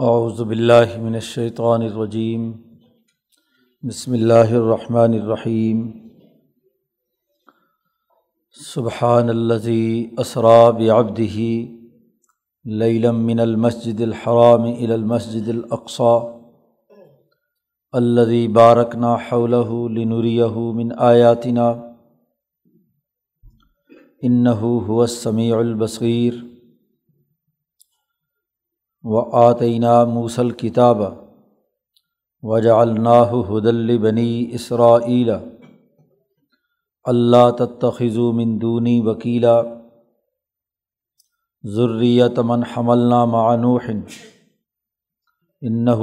اعوذ باللہ من الشیطان الرجیم، بسم اللہ الرحمن الرحیم۔ سبحان الذي اسرا بعبده ليلا من المسجد الحرام الى المسجد الاقصى الذي بارکنا حوله لنريه من آیاتنا انه هو السمیع البصیر۔ و آتینہ موسل کتاب وجا الناح حدل بنی اسرائیل۔ اللہ تتخذو من دونی وکیلا۔ ذریت من حملنا معنوح انہ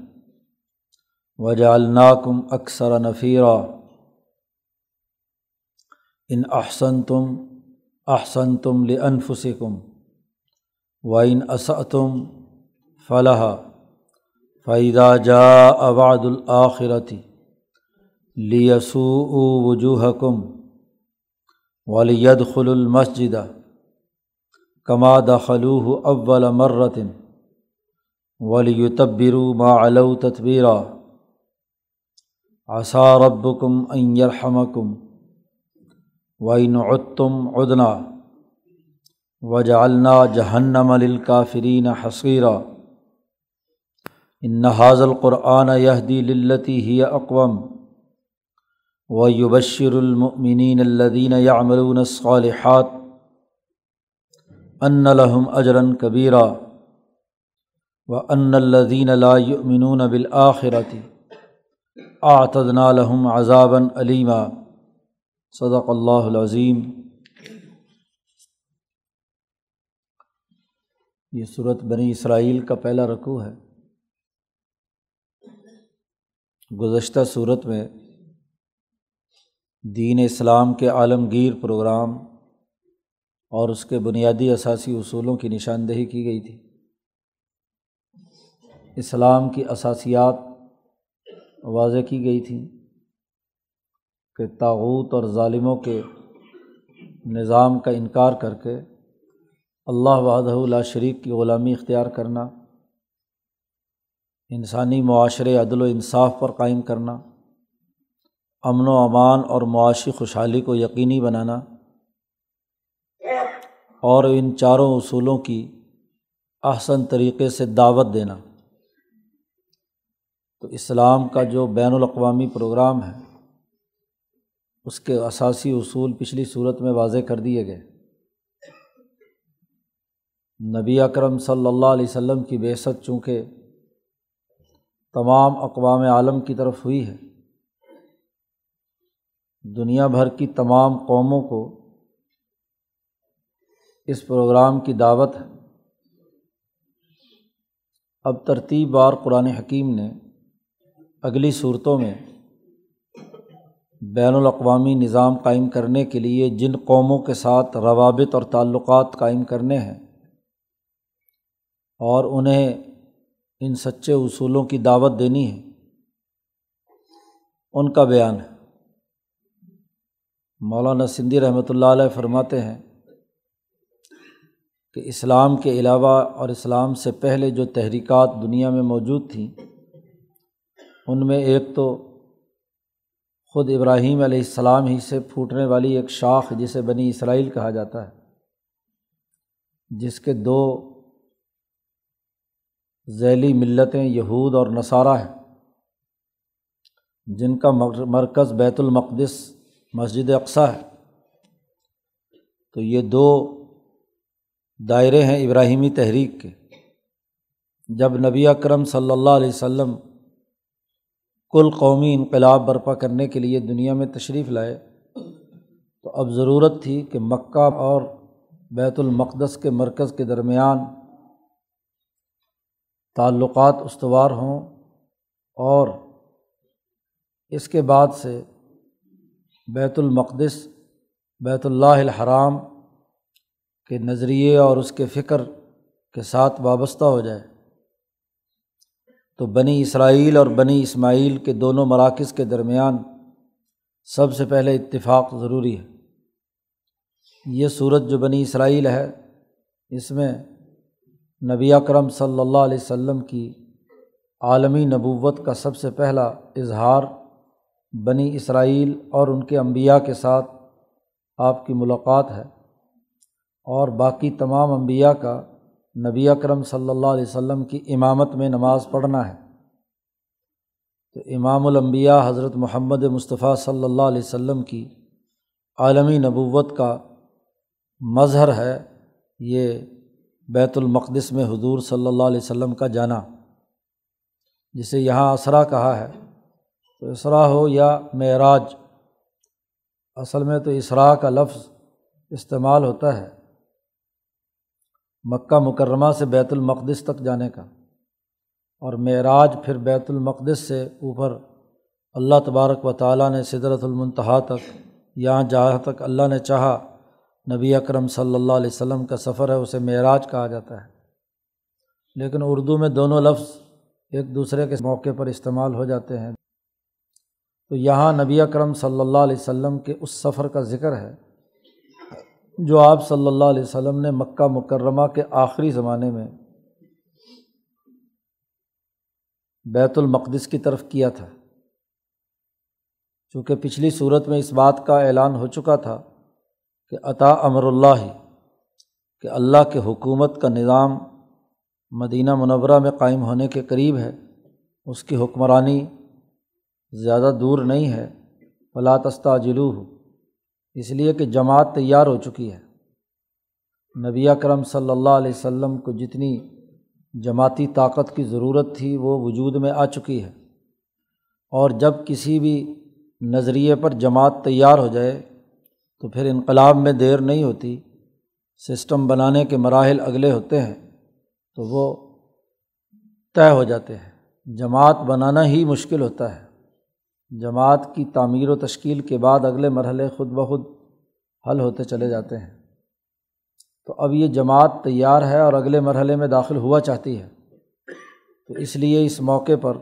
وجالناکم اکثر نفیرہ ان احسن تم احسن تم لنفسکم و ان اسعتم فلاح فیدا جا اباد الآخرتی لیسو وجوہکم ولید خل المسجد کما دخلوہ اول مرتن ولیتبرو ما علو تطبیرہ آثا ربکم ان یرحمکم وعین عتم ادنا وجعلنا جہنم للکافرین حصیرہ ان حاض القرآن یہدی للتی ہی اقوام و یبشر المؤمنین الدین یعملون الصالحات ان لهم اجرا کبیرہ و ان الدین لا یؤمنون بالآخرتی آتدنا لہم عذابً علیمہ صدق اللہ العظیم یہ صورت بنی اسرائیل کا پہلا رقوع ہے. گزشتہ صورت میں دین اسلام کے عالمگیر پروگرام اور اس کے بنیادی اثاثی اصولوں کی نشاندہی کی گئی تھی. اسلام کی اثاسیات واضح کی گئی تھیں کہ تاوت اور ظالموں کے نظام کا انکار کر کے اللہ وحدہ اللہ شریک کی غلامی اختیار کرنا، انسانی معاشرے، عدل و انصاف پر قائم کرنا، امن و امان اور معاشی خوشحالی کو یقینی بنانا اور ان چاروں اصولوں کی احسن طریقے سے دعوت دینا۔ تو اسلام کا جو بین الاقوامی پروگرام ہے، اس کے اثاثی اصول پچھلی صورت میں واضح کر دیے گئے۔ نبی اکرم صلی اللہ علیہ وسلم کی بیست چونکہ تمام اقوام عالم کی طرف ہوئی ہے، دنیا بھر کی تمام قوموں کو اس پروگرام کی دعوت ہے۔ اب ترتیب بار قرآن حکیم نے اگلی صورتوں میں بین الاقوامی نظام قائم کرنے کے لیے جن قوموں کے ساتھ روابط اور تعلقات قائم کرنے ہیں اور انہیں ان سچے اصولوں کی دعوت دینی ہے، ان کا بیان ہے۔ مولانا سندھی رحمۃ اللہ علیہ فرماتے ہیں کہ اسلام کے علاوہ اور اسلام سے پہلے جو تحریکات دنیا میں موجود تھیں ان میں ایک تو خود ابراہیم علیہ السلام ہی سے پھوٹنے والی ایک شاخ جسے بنی اسرائیل کہا جاتا ہے، جس کے دو ذیلی ملتیں یہود اور نصارہ ہیں، جن کا مرکز بیت المقدس مسجد اقسا ہے۔ تو یہ دو دائرے ہیں ابراہیمی تحریک کے۔ جب نبی اکرم صلی اللہ علیہ و کل قومی انقلاب برپا کرنے کے لیے دنیا میں تشریف لائے، تو اب ضرورت تھی کہ مکہ اور بیت المقدس کے مرکز کے درمیان تعلقات استوار ہوں اور اس کے بعد سے بیت المقدس، بیت اللہ الحرام کے نظریے اور اس کے فکر کے ساتھ وابستہ ہو جائے۔ تو بنی اسرائیل اور بنی اسماعیل کے دونوں مراکز کے درمیان سب سے پہلے اتفاق ضروری ہے۔ یہ صورت جو بنی اسرائیل ہے، اس میں نبی اکرم صلی اللہ علیہ وسلم کی عالمی نبوت کا سب سے پہلا اظہار بنی اسرائیل اور ان کے انبیاء کے ساتھ آپ کی ملاقات ہے۔ اور باقی تمام انبیاء کا نبی اکرم صلی اللہ علیہ وسلم کی امامت میں نماز پڑھنا ہے۔ تو امام الانبیاء حضرت محمد مصطفیٰ صلی اللہ علیہ وسلم کی عالمی نبوت کا مظہر ہے۔ یہ بیت المقدس میں حضور صلی اللہ علیہ وسلم کا جانا۔ جسے یہاں اسرا کہا ہے۔ تو اسرا ہو یا معراج۔ اصل میں تو اسرا کا لفظ استعمال ہوتا ہے۔ مکہ مکرمہ سے بیت المقدس تک جانے کا اور معراج پھر بیت المقدس سے اوپر اللہ تبارک و تعالیٰ نے صدرت المنتہا تک، یہاں جہاں تک اللہ نے چاہا نبی اکرم صلی اللہ علیہ وسلم کا سفر ہے، اسے معراج کہا جاتا ہے۔ لیکن اردو میں دونوں لفظ ایک دوسرے کے موقع پر استعمال ہو جاتے ہیں۔ تو یہاں نبی اکرم صلی اللہ علیہ وسلم کے اس سفر کا ذکر ہے۔ جو آپ صلی اللہ علیہ وسلم نے مکہ مکرمہ کے آخری زمانے میں بیت المقدس کی طرف کیا تھا، چونکہ پچھلی صورت میں اس بات کا اعلان ہو چکا تھا کہ عطا امر اللہ کہ اللہ کے حکومت کا نظام مدینہ منورہ میں قائم ہونے کے قریب ہے، اس کی حکمرانی زیادہ دور نہیں ہے، فلا تستہ جلو اس لیے کہ جماعت تیار ہو چکی ہے۔ نبی اکرم صلی اللہ علیہ وسلم کو جتنی جماعتی طاقت کی ضرورت تھی وہ وجود میں آ چکی ہے۔ اور جب کسی بھی نظریے پر جماعت تیار ہو جائے تو پھر انقلاب میں دیر نہیں ہوتی، سسٹم بنانے کے مراحل اگلے ہوتے ہیں تو وہ طے ہو جاتے ہیں۔ جماعت بنانا ہی مشکل ہوتا ہے۔ جماعت کی تعمیر و تشکیل کے بعد اگلے مرحلے خود بخود حل ہوتے چلے جاتے ہیں۔ تو اب یہ جماعت تیار ہے اور اگلے مرحلے میں داخل ہوا چاہتی ہے۔ تو اس لیے اس موقع پر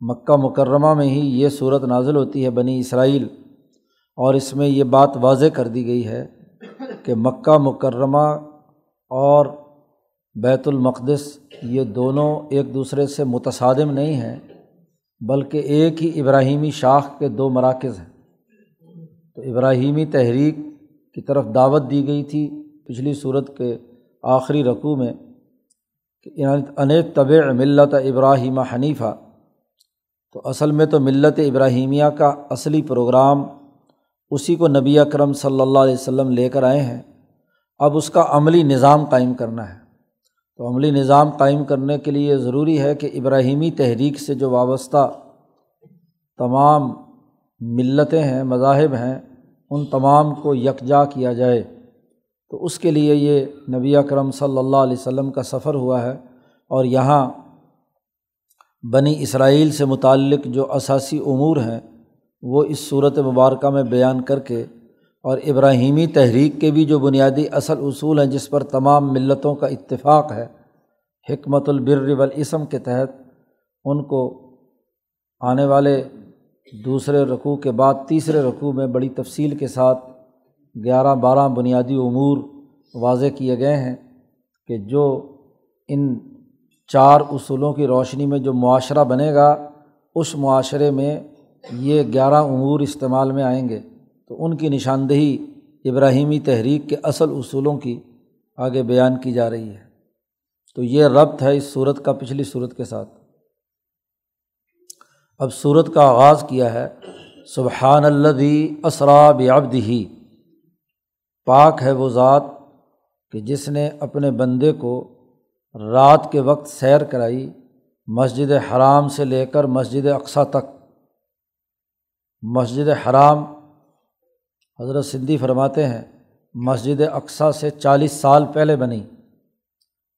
مکہ مکرمہ میں ہی یہ صورت نازل ہوتی ہے بنی اسرائیل۔ اور اس میں یہ بات واضح کر دی گئی ہے کہ مکہ مکرمہ اور بیت المقدس یہ دونوں ایک دوسرے سے متصادم نہیں ہیں۔ بلکہ ایک ہی ابراہیمی شاخ کے دو مراکز ہیں۔ تو ابراہیمی تحریک کی طرف دعوت دی گئی تھی پچھلی صورت کے آخری رقوع میں کہ یعنی انیک طب ملت ابراہیم حنیفہ۔ تو اصل میں تو ملت ابراہیمیہ کا اصلی پروگرام اسی کو نبی اکرم صلی اللہ علیہ وسلم لے کر آئے ہیں۔ اب اس کا عملی نظام قائم کرنا ہے۔ تو عملی نظام قائم کرنے کے لیے ضروری ہے کہ ابراہیمی تحریک سے جو وابستہ تمام ملتیں ہیں، مذاہب ہیں، ان تمام کو یکجا کیا جائے۔ تو اس کے لیے یہ نبی اکرم صلی اللہ علیہ وسلم کا سفر ہوا ہے۔ اور یہاں بنی اسرائیل سے متعلق جو اثاثی امور ہیں، وہ اس صورت مبارکہ میں بیان کر کے اور ابراہیمی تحریک کے بھی جو بنیادی اصل اصول ہیں، جس پر تمام ملتوں کا اتفاق ہے، حکمت البر والاسم کے تحت، ان کو آنے والے دوسرے رقوع کے بعد تیسرے رقوع میں بڑی تفصیل کے ساتھ گیارہ بارہ بنیادی امور واضح کیے گئے ہیں کہ جو ان چار اصولوں کی روشنی میں جو معاشرہ بنے گا، اس معاشرے میں یہ گیارہ امور استعمال میں آئیں گے۔ تو ان کی نشاندہی ابراہیمی تحریک کے اصل اصولوں کی آگے بیان کی جا رہی ہے۔ تو یہ ربط ہے اس صورت کا، پچھلی صورت کے ساتھ۔ اب صورت کا آغاز کیا ہے۔ سبحان الدی اسرا بابدی پاک ہے وہ ذات کہ جس نے اپنے بندے کو رات کے وقت سیر کرائی مسجد حرام سے لے کر مسجد اقسا تک۔ مسجد حرام حضرت سندھی فرماتے ہیں، مسجد اقسا سے چالیس سال پہلے بنی۔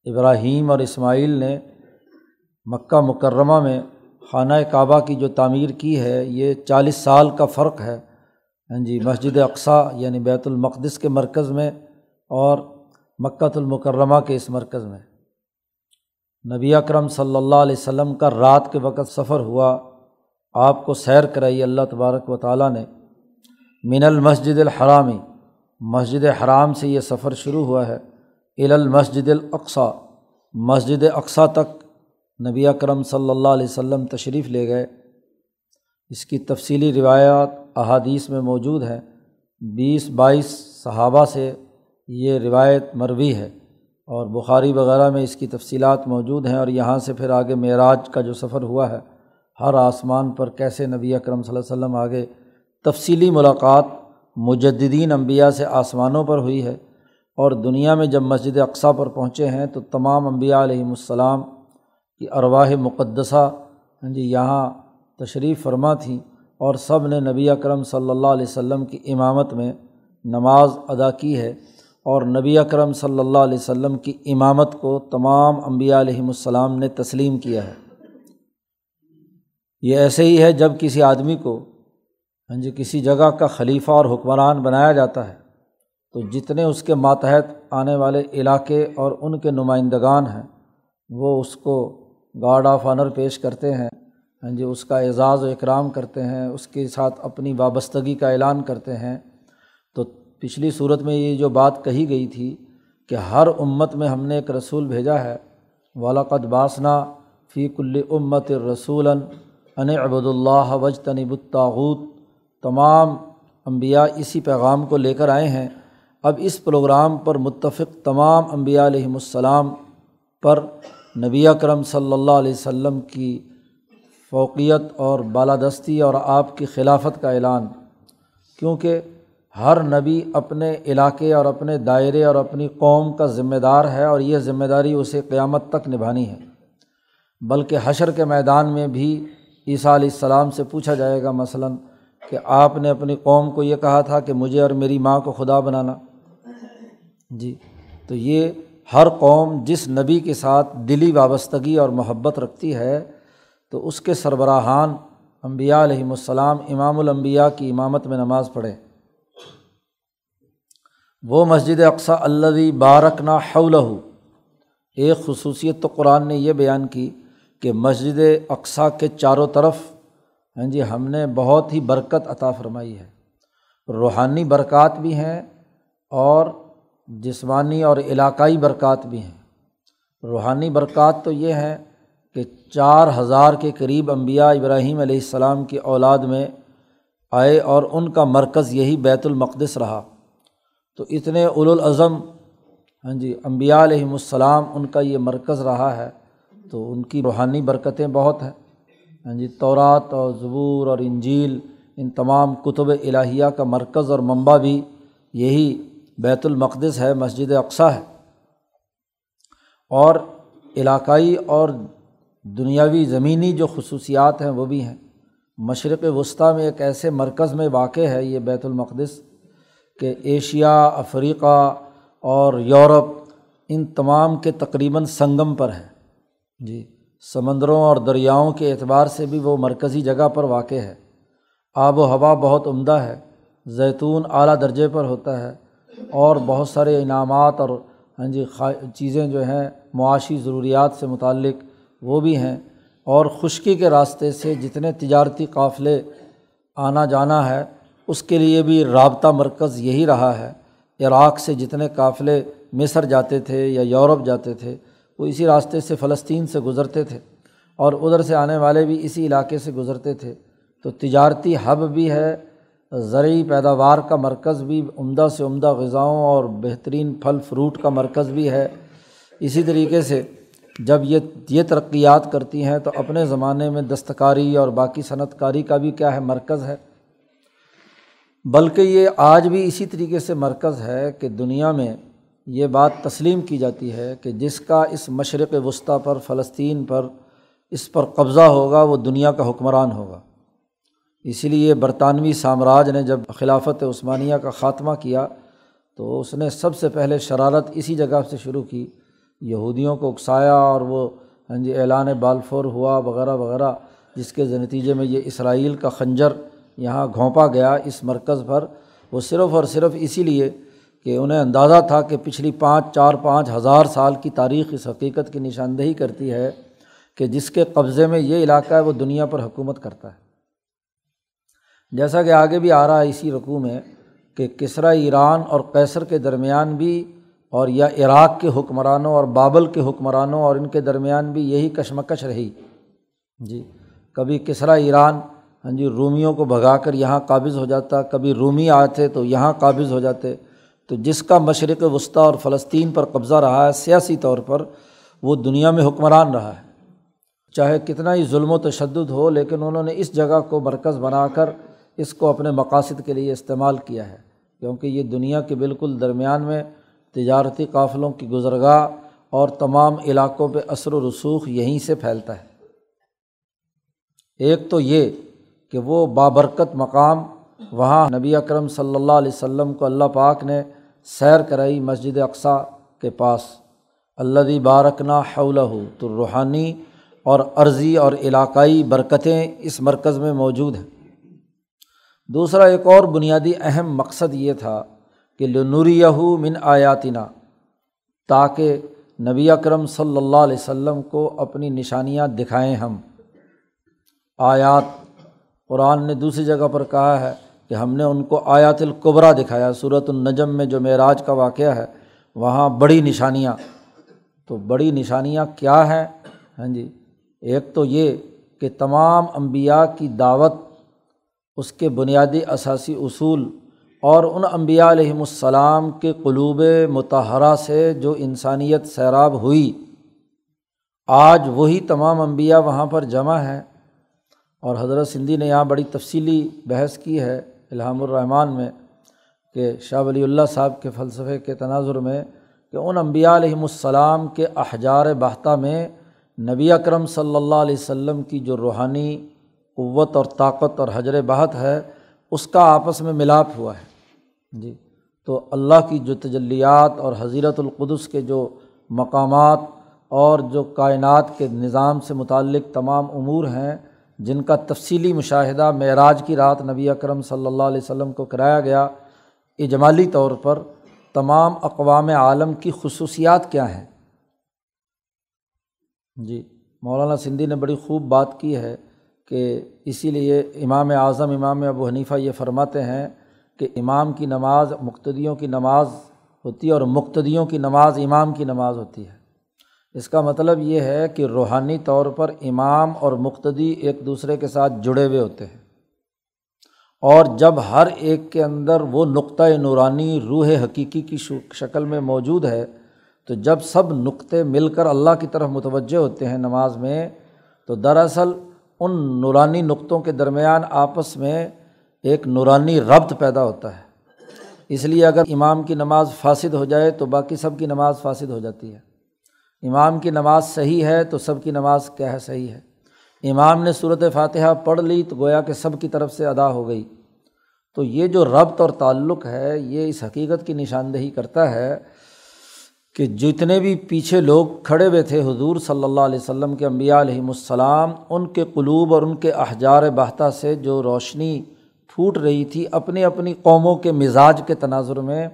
ابراہیم اور اسماعیل نے مکہ مکرمہ میں خانہ کعبہ کی جو تعمیر کی ہے، یہ چالیس سال کا فرق ہے۔ ہاں جی مسجد اقسا یعنی بیت المقدس کے مرکز میں اور مکۃ المکرمہ کے اس مرکز میں۔ نبی اکرم صلی اللہ علیہ وسلم کا رات کے وقت سفر ہوا۔ آپ کو سیر کرائی اللہ تبارک و تعالیٰ نے۔ من المسجد الحرامی۔ مسجد حرام سے یہ سفر شروع ہوا ہے۔ ال المسجد الاقصا مسجد اقسا تک نبی اکرم صلی اللہ علیہ وسلم تشریف لے گئے۔ اس کی تفصیلی روایات احادیث میں موجود ہیں۔ بیس بائیس صحابہ سے یہ روایت مروی ہے۔ اور بخاری وغیرہ میں اس کی تفصیلات موجود ہیں۔ اور یہاں سے پھر آگے معراج کا جو سفر ہوا ہے، ہر آسمان پر کیسے نبی اکرم صلی اللہ علیہ وسلم آگے تفصیلی ملاقات مجدین انبیاء سے آسمانوں پر ہوئی ہے اور دنیا میں جب مسجد اقسا پر پہنچے ہیں تو تمام انبیاء علیہم السلام کی ارواح مقدسہ ہاں جی یہاں تشریف فرما تھیں اور سب نے نبی اکرم صلی اللہ علیہ وسلم کی امامت میں نماز ادا کی ہے اور نبی اکرم صلی اللہ علیہ وسلم کی امامت کو تمام انبیاء علیہم السلام نے تسلیم کیا ہے۔ یہ ایسے ہی ہے جب کسی آدمی کو ہاں جی کسی جگہ کا خلیفہ اور حکمران بنایا جاتا ہے، تو جتنے اس کے ماتحت آنے والے علاقے اور ان کے نمائندگان ہیں، وہ اس کو گارڈ آف آنر پیش کرتے ہیں ہاں جی اس کا اعزاز و اکرام کرتے ہیں، اس کے ساتھ اپنی وابستگی کا اعلان کرتے ہیں۔ تو پچھلی صورت میں یہ جو بات کہی گئی تھی کہ ہر امت میں ہم نے ایک رسول بھیجا ہے والاقد باسنا فی کل امت رسول ان ابود اللہ وج تنب الطاعت تمام انبیاء اسی پیغام کو لے کر آئے ہیں۔ اب اس پروگرام پر متفق تمام انبیاء علیہم السلام پر نبی اکرم صلی اللہ علیہ وسلم کی فوقیت اور بالادستی اور آپ کی خلافت کا اعلان۔ کیونکہ ہر نبی اپنے علاقے اور اپنے دائرے اور اپنی قوم کا ذمہ دار ہے اور یہ ذمہ داری اسے قیامت تک نبھانی ہے۔ بلکہ حشر کے میدان میں بھی عیسیٰ علیہ السلام سے پوچھا جائے گا، مثلاً کہ آپ نے اپنی قوم کو یہ کہا تھا کہ مجھے اور میری ماں کو خدا بنانا۔ جی تو یہ ہر قوم جس نبی کے ساتھ دلی وابستگی اور محبت رکھتی ہے، تو اس کے سربراہان امبیا علیہم السلام، امام الانبیاء کی امامت میں نماز پڑھے وہ مسجد اقسا اللہ بارک نا ایک خصوصیت تو قرآن نے یہ بیان کی کہ مسجد اقسا کے چاروں طرف ہاں جی ہم نے بہت ہی برکت عطا فرمائی ہے۔ روحانی برکات بھی ہیں اور جسمانی اور علاقائی برکات بھی ہیں۔ روحانی برکات تو یہ ہیں کہ چار ہزار کے قریب انبیاء ابراہیم علیہ السلام کی اولاد میں آئے اور ان کا مرکز یہی بیت المقدس رہا۔ تو اتنے الاظم ہاں جی امبیا علیہم السلام ان کا یہ مرکز رہا ہے۔ تو ان کی روحانی برکتیں بہت ہیں۔ ہاں جی تورات اور زبور اور انجیل، ان تمام کتب الہیہ کا مرکز اور منبع بھی یہی بیت المقدس ہے، مسجد اقسا ہے۔ اور علاقائی اور دنیاوی زمینی جو خصوصیات ہیں وہ بھی ہیں۔ مشرق وسطیٰ میں ایک ایسے مرکز میں واقع ہے، یہ بیت المقدس کہ ایشیا، افریقہ اور یورپ، ان تمام کے تقریباً سنگم پر ہے جی۔ سمندروں اور دریاؤں کے اعتبار سے بھی وہ مرکزی جگہ پر واقع ہے۔ آب و ہوا بہت عمدہ ہے، زیتون اعلیٰ درجے پر ہوتا ہے اور بہت سارے انعامات اور ہاں جی چیزیں جو ہیں، معاشی ضروریات سے متعلق وہ بھی ہیں۔ اور خشکی کے راستے سے جتنے تجارتی قافلے آنا جانا ہے، اس کے لیے بھی رابطہ مرکز یہی رہا ہے۔ عراق سے جتنے قافلے مصر جاتے تھے یا یورپ جاتے تھے وہ اسی راستے سے فلسطین سے گزرتے تھے اور ادھر سے آنے والے بھی اسی علاقے سے گزرتے تھے۔ تو تجارتی حب بھی ہے، زرعی پیداوار کا مرکز بھی، عمدہ سے عمدہ غذاؤں اور بہترین پھل فروٹ کا مرکز بھی ہے۔ اسی طریقے سے جب یہ یہ ترقیات کرتی ہیں تو اپنے زمانے میں دستکاری اور باقی صنعت کاری کا بھی کیا ہے، مرکز ہے۔ بلکہ یہ آج بھی اسی طریقے سے مرکز ہے کہ دنیا میں یہ بات تسلیم کی جاتی ہے کہ جس کا اس مشرق وسطیٰ پر، فلسطین پر اس پر قبضہ ہوگا، وہ دنیا کا حکمران ہوگا۔ اسی لیے برطانوی سامراج نے جب خلافت عثمانیہ کا خاتمہ کیا، تو اس نے سب سے پہلے شرارت اسی جگہ سے شروع کی۔ یہودیوں کو اکسایا اور وہ ہاں جی اعلان بالفور ہوا وغیرہ وغیرہ، جس کے نتیجے میں یہ اسرائیل کا خنجر یہاں گھونپا گیا اس مرکز پر۔ وہ صرف اور صرف اسی لیے کہ انہیں اندازہ تھا کہ پچھلی پانچ، چار، پانچ ہزار سال کی تاریخ اس حقیقت کی نشاندہی کرتی ہے کہ جس کے قبضے میں یہ علاقہ ہے وہ دنیا پر حکومت کرتا ہے۔ جیسا کہ آگے بھی آ رہا ہے اسی رقوع میں کہ کسرا ایران اور کیسر کے درمیان بھی اور یا عراق کے حکمرانوں اور بابل کے حکمرانوں اور ان کے درمیان بھی یہی کشمکش رہی۔ جی کبھی کسرا ایران ہاں جی رومیوں کو بھگا کر یہاں قابض ہو جاتا، کبھی رومی آتے تو یہاں قابض ہو جاتے۔ تو جس کا مشرق وسطیٰ اور فلسطین پر قبضہ رہا ہے، سیاسی طور پر وہ دنیا میں حکمران رہا ہے۔ چاہے کتنا ہی ظلم و تشدد ہو، لیکن انہوں نے اس جگہ کو مرکز بنا کر اس کو اپنے مقاصد کے لیے استعمال کیا ہے۔ کیونکہ یہ دنیا کے بالکل درمیان میں تجارتی قافلوں کی گزرگاہ اور تمام علاقوں پہ اثر و رسوخ یہیں سے پھیلتا ہے۔ ایک تو یہ کہ وہ بابرکت مقام، وہاں نبی اکرم صلی اللہ علیہ و سلم کو اللہ پاک نے سیر کرائی مسجد اقسا کے پاس۔ اللہ بارکنا حولہ تو روحانی اور عرضی اور علاقائی برکتیں اس مرکز میں موجود ہیں۔ دوسرا، ایک اور بنیادی اہم مقصد یہ تھا کہ لنوری من آیاتنا، تاکہ نبی اکرم صلی اللہ علیہ و کو اپنی نشانیاں دکھائیں ہم۔ آیات قرآن نے دوسری جگہ پر کہا ہے کہ ہم نے ان کو آیات القبرا دکھایا صورت النجم میں جو معراج کا واقعہ ہے، وہاں بڑی نشانیاں۔ تو بڑی نشانیاں کیا ہیں؟ ہاں جی ایک تو یہ کہ تمام انبیاء کی دعوت، اس کے بنیادی اثاثی اصول اور ان امبیا علیہم السلام کے قلوب متحرہ سے جو انسانیت سیراب ہوئی، آج وہی تمام انبیاء وہاں پر جمع ہیں۔ اور حضرت سندھی نے یہاں بڑی تفصیلی بحث کی ہے الہام الرحمٰن میں کہ شاہ ولی اللہ صاحب کے فلسفے کے تناظر میں کہ ان امبیا علیہم السلام کے احجار بہتہ میں نبی اکرم صلی اللہ علیہ و سلم کی جو روحانی قوت اور طاقت اور حجر بہت ہے، اس کا آپس میں ملاپ ہوا ہے۔ جی تو اللہ کی جو تجلیات اور حضیرت القدس کے جو مقامات اور جو کائنات کے نظام سے متعلق تمام امور ہیں جن کا تفصیلی مشاہدہ معراج کی رات نبی اکرم صلی اللہ علیہ وسلم کو کرایا گیا اجمالی طور پر تمام اقوام عالم کی خصوصیات کیا ہیں؟ جی مولانا سندھی نے بڑی خوب بات کی ہے کہ اسی لیے امام اعظم، امام ابو حنیفہ یہ فرماتے ہیں کہ امام کی نماز مقتدیوں کی نماز ہوتی ہے اور مقتدیوں کی نماز امام کی نماز ہوتی ہے۔ اس کا مطلب یہ ہے کہ روحانی طور پر امام اور مقتدی ایک دوسرے کے ساتھ جڑے ہوئے ہوتے ہیں۔ اور جب ہر ایک کے اندر وہ نقطۂ نورانی روح حقیقی کی شکل میں موجود ہے، تو جب سب نقطے مل کر اللہ کی طرف متوجہ ہوتے ہیں نماز میں، تو دراصل ان نورانی نقطوں کے درمیان آپس میں ایک نورانی ربط پیدا ہوتا ہے۔ اس لیے اگر امام کی نماز فاسد ہو جائے، تو باقی سب کی نماز فاسد ہو جاتی ہے۔ امام کی نماز صحیح ہے تو سب کی نماز کیا ہے صحیح ہے؟ امام نے صورت فاتحہ پڑھ لی تو گویا کہ سب کی طرف سے ادا ہو گئی۔ تو یہ جو ربط اور تعلق ہے، یہ اس حقیقت کی نشاندہی کرتا ہے کہ جتنے بھی پیچھے لوگ کھڑے ہوئے تھے حضور صلی اللہ علیہ وسلم کے امبیا علیہم السلام، ان کے قلوب اور ان کے احجار باہتا سے جو روشنی پھوٹ رہی تھی اپنی اپنی قوموں کے مزاج کے تناظر میں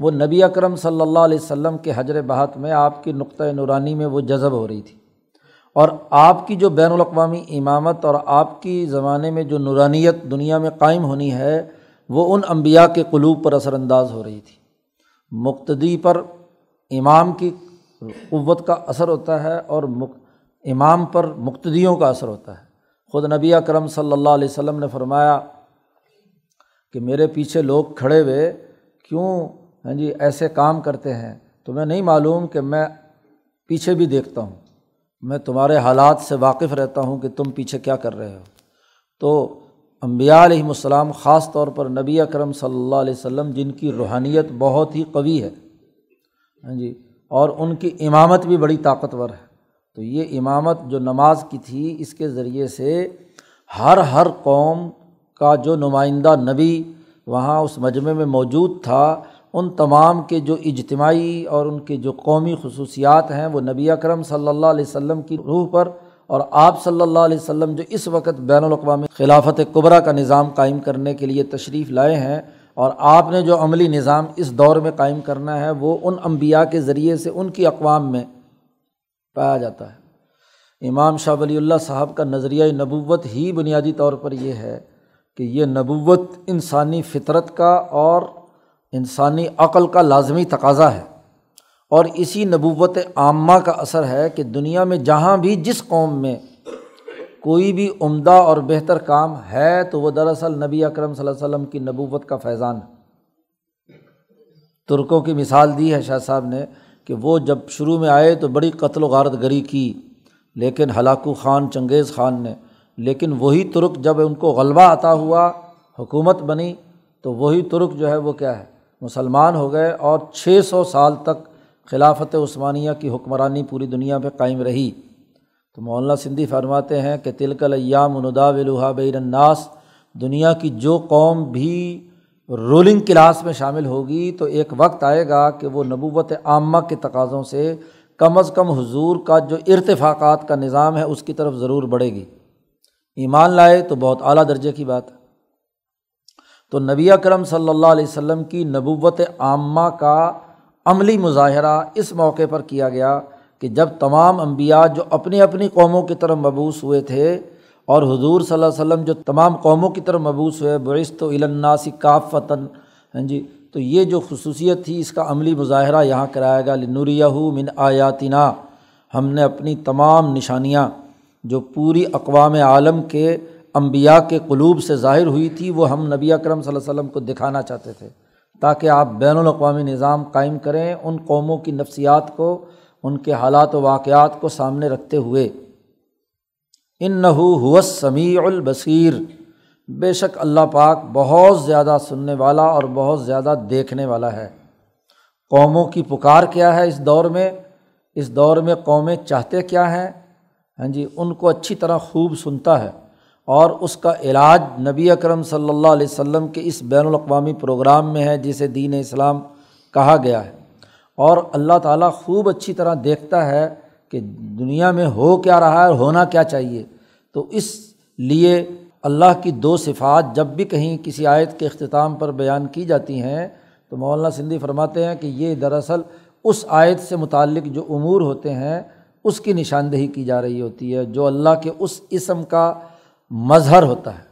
وہ نبی اکرم صلی اللہ علیہ وسلم کے حجر بہت میں آپ کی نقطۂ نورانی میں وہ جذب ہو رہی تھی۔ اور آپ کی جو بین الاقوامی امامت اور آپ کی زمانے میں جو نورانیت دنیا میں قائم ہونی ہے، وہ ان انبیاء کے قلوب پر اثر انداز ہو رہی تھی۔ مقتدی پر امام کی قوت کا اثر ہوتا ہے اور امام پر مقتدیوں کا اثر ہوتا ہے۔ خود نبی اکرم صلی اللہ علیہ وسلم نے فرمایا کہ میرے پیچھے لوگ کھڑے ہوئے، کیوں ہاں جی ایسے کام کرتے ہیں تمہیں نہیں معلوم کہ میں پیچھے بھی دیکھتا ہوں۔ میں تمہارے حالات سے واقف رہتا ہوں کہ تم پیچھے کیا کر رہے ہو۔ تو امبیا علیہم السلام، خاص طور پر نبی اکرم صلی اللہ علیہ وسلم، جن کی روحانیت بہت ہی قوی ہے ہاں جی اور ان کی امامت بھی بڑی طاقتور ہے۔ تو یہ امامت جو نماز کی تھی، اس کے ذریعے سے ہر ہر قوم کا جو نمائندہ نبی وہاں اس مجمع میں موجود تھا ان تمام کے جو اجتماعی اور ان کے جو قومی خصوصیات ہیں، وہ نبی اکرم صلی اللہ علیہ وسلم کی روح پر اور آپ صلی اللہ علیہ وسلم جو اس وقت بین الاقوامی خلافت قبرا کا نظام قائم کرنے کے لیے تشریف لائے ہیں اور آپ نے جو عملی نظام اس دور میں قائم کرنا ہے، وہ ان انبیاء کے ذریعے سے ان کی اقوام میں پایا جاتا ہے۔ امام شاہ ولی اللہ صاحب کا نظریہ نبوت ہی بنیادی طور پر یہ ہے کہ یہ نبوت انسانی فطرت کا اور انسانی عقل کا لازمی تقاضا ہے اور اسی نبوت عامہ کا اثر ہے کہ دنیا میں جہاں بھی جس قوم میں کوئی بھی عمدہ اور بہتر کام ہے تو وہ دراصل نبی اکرم صلی اللہ علیہ وسلم کی نبوت کا فیضان ہے۔ ترکوں کی مثال دی ہے شاہ صاحب نے کہ وہ جب شروع میں آئے تو بڑی قتل و غارت گری کی، لیکن ہلاکو خان، چنگیز خان نے، لیکن وہی ترک جب ان کو غلبہ عطا ہوا، حکومت بنی تو وہی ترک جو ہے وہ کیا ہے؟ مسلمان ہو گئے اور چھ سو سال تک خلافت عثمانیہ کی حکمرانی پوری دنیا پہ قائم رہی۔ تو مولانا سندھی فرماتے ہیں کہ تلکل ایام مندا ولوحا بین الناس، دنیا کی جو قوم بھی رولنگ کلاس میں شامل ہوگی تو ایک وقت آئے گا کہ وہ نبوت عامہ کے تقاضوں سے کم از کم حضور کا جو ارتفاقات کا نظام ہے اس کی طرف ضرور بڑھے گی۔ ایمان لائے تو بہت اعلیٰ درجے کی بات ہے۔ تو نبی اکرم صلی اللہ علیہ وسلم کی نبوت عامہ کا عملی مظاہرہ اس موقع پر کیا گیا کہ جب تمام انبیاء جو اپنی اپنی قوموں کی طرف مبوس ہوئے تھے اور حضور صلی اللہ علیہ وسلم جو تمام قوموں کی طرف مبوس ہوئے بعث و الناسی کافتاً ہاں جی تو یہ جو خصوصیت تھی، اس کا عملی مظاہرہ یہاں کرایا گیا لنوریہ من آیاتنا، ہم نے اپنی تمام نشانیاں جو پوری اقوام عالم کے امبیا کے قلوب سے ظاہر ہوئی تھی، وہ ہم نبی اکرم صلی اللہ علیہ وسلم کو دکھانا چاہتے تھے، تاکہ آپ بین الاقوامی نظام قائم کریں ان قوموں کی نفسیات کو، ان کے حالات و واقعات کو سامنے رکھتے ہوئے۔ ان نحو سمیع البصیر۔ بے شک اللہ پاک بہت زیادہ سننے والا اور بہت زیادہ دیکھنے والا ہے۔ قوموں کی پکار کیا ہے اس دور میں؟ اس دور میں قومیں چاہتے کیا ہیں؟ ہاں جی ان کو اچھی طرح خوب سنتا ہے۔ اور اس کا علاج نبی اکرم صلی اللہ علیہ وسلم کے اس بین الاقوامی پروگرام میں ہے، جسے دین اسلام کہا گیا ہے۔ اور اللہ تعالیٰ خوب اچھی طرح دیکھتا ہے کہ دنیا میں ہو کیا رہا ہے اور ہونا کیا چاہیے۔ تو اس لیے اللہ کی دو صفات جب بھی کہیں کسی آیت کے اختتام پر بیان کی جاتی ہیں، تو مولانا سندھی فرماتے ہیں کہ یہ دراصل اس آیت سے متعلق جو امور ہوتے ہیں، اس کی نشاندہی کی جا رہی ہوتی ہے، جو اللہ کے اس اسم کا مظہر ہوتا ہے۔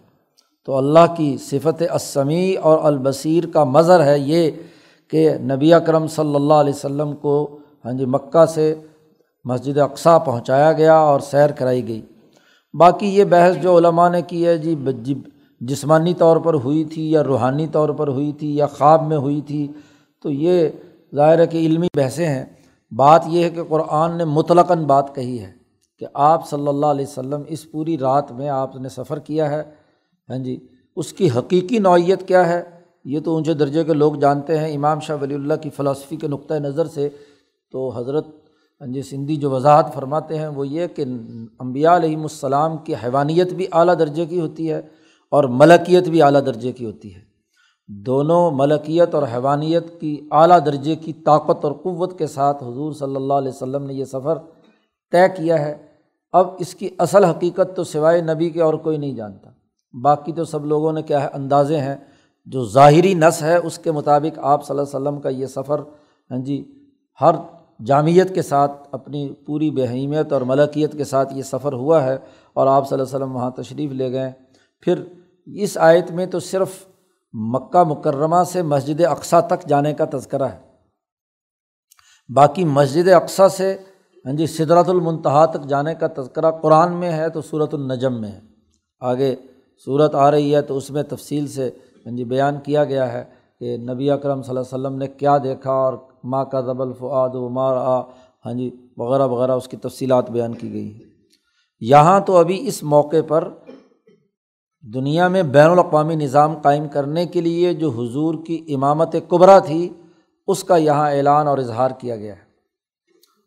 تو اللہ کی صفت اسمی اور البصیر کا مظہر ہے یہ کہ نبی اکرم صلی اللہ علیہ وسلم کو ہاں جی مکہ سے مسجد اقسا پہنچایا گیا اور سیر کرائی گئی۔ باقی یہ بحث جو علماء نے کی ہے جی،, جی جسمانی طور پر ہوئی تھی یا روحانی طور پر ہوئی تھی یا خواب میں ہوئی تھی، تو یہ ظاہر ہے کہ علمی بحثیں ہیں۔ بات یہ ہے کہ قرآن نے مطلقاً بات کہی ہے۔ کہ آپ صلی اللہ علیہ وسلم اس پوری رات میں آپ نے سفر کیا ہے؟ ہاں جی۔ اس کی حقیقی نوعیت کیا ہے؟ یہ تو اونچے درجے کے لوگ جانتے ہیں۔ امام شاہ ولی اللہ کی فلاسفی کے نقطۂ نظر سے تو حضرت ہاں جی سندھی جو وضاحت فرماتے ہیں وہ یہ کہ امبیا علیہم السلام کی حیوانیت بھی اعلیٰ درجے کی ہوتی ہے اور ملکیت بھی اعلیٰ درجے کی ہوتی ہے۔ دونوں ملکیت اور حیوانیت کی اعلیٰ درجے کی طاقت اور قوت کے ساتھ حضور صلی اللہ علیہ وسلم نے یہ سفر طے کیا ہے۔ اب اس کی اصل حقیقت تو سوائے نبی کے اور کوئی نہیں جانتا۔ باقی تو سب لوگوں نے کیا ہے، اندازے ہیں۔ جو ظاہری نس ہے، اس کے مطابق آپ صلی اللہ علیہ وسلم کا یہ سفر ہاں جی ہر جامعت کے ساتھ، اپنی پوری بہیمیت اور ملکیت کے ساتھ یہ سفر ہوا ہے اور آپ صلی اللہ علیہ وسلم وہاں تشریف لے گئے۔ پھر اس آیت میں تو صرف مکہ مکرمہ سے مسجد اقسا تک جانے کا تذکرہ ہے۔ باقی مسجد اقسا سے ہاں جی سدرت المنتہا تک جانے کا تذکرہ قرآن میں ہے تو صورت النجم میں ہے۔ آگے صورت آ رہی ہے تو اس میں تفصیل سے ہاں جی بیان کیا گیا ہے کہ نبی اکرم صلی اللہ علیہ وسلم نے کیا دیکھا اور ماں کا ضبل فعاد و مار آ ہاں جی وغیرہ وغیرہ اس کی تفصیلات بیان کی گئی ہیں۔ یہاں تو ابھی اس موقع پر دنیا میں بین الاقوامی نظام قائم کرنے کے لیے جو حضور کی امامت قبرا تھی، اس کا یہاں اعلان اور اظہار کیا گیا ہے۔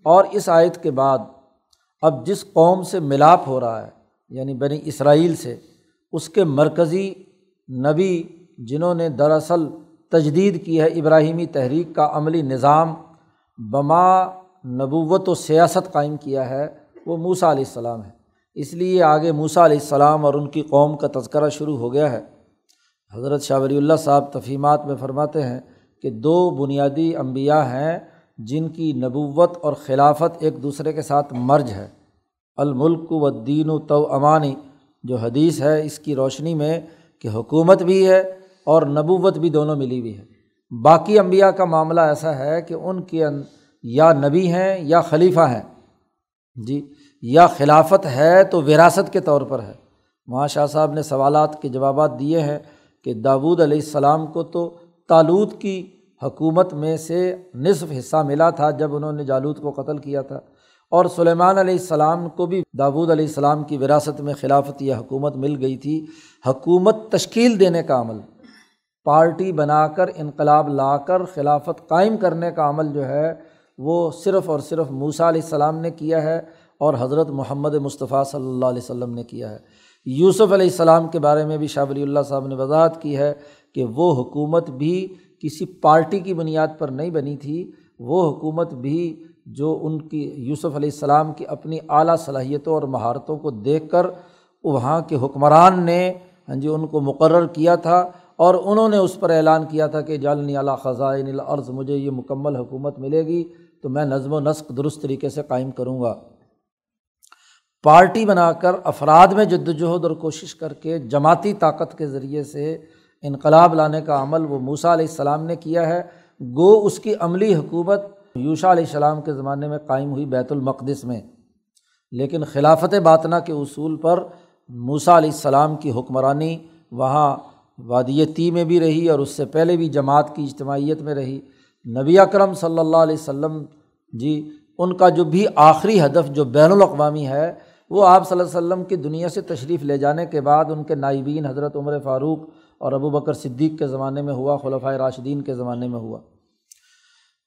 اور اس آیت کے بعد اب جس قوم سے ملاپ ہو رہا ہے یعنی بنی اسرائیل سے، اس کے مرکزی نبی جنہوں نے دراصل تجدید کی ہے ابراہیمی تحریک کا عملی نظام، بما نبوت و سیاست قائم کیا ہے، وہ موسا علیہ السلام ہے۔ اس لیے آگے موسا علیہ السلام اور ان کی قوم کا تذکرہ شروع ہو گیا ہے۔ حضرت شاہ ولی اللہ صاحب تفہیمات میں فرماتے ہیں کہ دو بنیادی انبیاء ہیں جن کی نبوت اور خلافت ایک دوسرے کے ساتھ مرج ہے۔ الملک و دین و تو امانی جو حدیث ہے اس کی روشنی میں کہ حکومت بھی ہے اور نبوت بھی دونوں ملی ہوئی ہے۔ باقی انبیاء کا معاملہ ایسا ہے کہ ان کے یا نبی ہیں یا خلیفہ ہیں۔ جی یا خلافت ہے تو وراثت کے طور پر ہے۔ وہاں شاہ صاحب نے سوالات کے جوابات دیے ہیں کہ داود علیہ السلام کو تو تالود کی حکومت میں سے نصف حصہ ملا تھا جب انہوں نے جالود کو قتل کیا تھا اور سلیمان علیہ السلام کو بھی داود علیہ السلام کی وراثت میں خلافت یا حکومت مل گئی تھی۔ حکومت تشکیل دینے کا عمل، پارٹی بنا کر انقلاب لا کر خلافت قائم کرنے کا عمل جو ہے، وہ صرف اور صرف موسا علیہ السلام نے کیا ہے اور حضرت محمد مصطفیٰ صلی اللہ علیہ وسلم نے کیا ہے۔ یوسف علیہ السلام کے بارے میں بھی شاہ ولی اللہ صاحب نے وضاحت کی ہے کہ وہ حکومت بھی کسی پارٹی کی بنیاد پر نہیں بنی تھی، وہ حکومت بھی جو ان کی یوسف علیہ السلام کی اپنی اعلیٰ صلاحیتوں اور مہارتوں کو دیکھ کر وہاں کے حکمران نے ہاں جی ان کو مقرر کیا تھا اور انہوں نے اس پر اعلان کیا تھا کہ جالنی اعلیٰ خزائن العرض مجھے یہ مکمل حکومت ملے گی، تو میں نظم و نسق درست طریقے سے قائم کروں گا۔ پارٹی بنا کر افراد میں جد وجہد اور کوشش کر کے جماعتی طاقت کے ذریعے سے انقلاب لانے کا عمل وہ موسا علیہ السلام نے کیا ہے۔ گو اس کی عملی حکومت یوشا علیہ السلام کے زمانے میں قائم ہوئی بیت المقدس میں۔ لیکن خلافت باطنہ کے اصول پر موسا علیہ السلام کی حکمرانی وہاں وادیتی میں بھی رہی اور اس سے پہلے بھی جماعت کی اجتماعیت میں رہی۔ نبی اکرم صلی اللہ علیہ وسلم جی ان کا جو بھی آخری ہدف جو بین الاقوامی ہے وہ آپ صلی اللہ علیہ وسلم کی دنیا سے تشریف لے جانے کے بعد ان کے نائبین حضرت عمر فاروق اور ابو بکر صدیق کے زمانے میں ہوا خلفۂ راشدین کے زمانے میں ہوا۔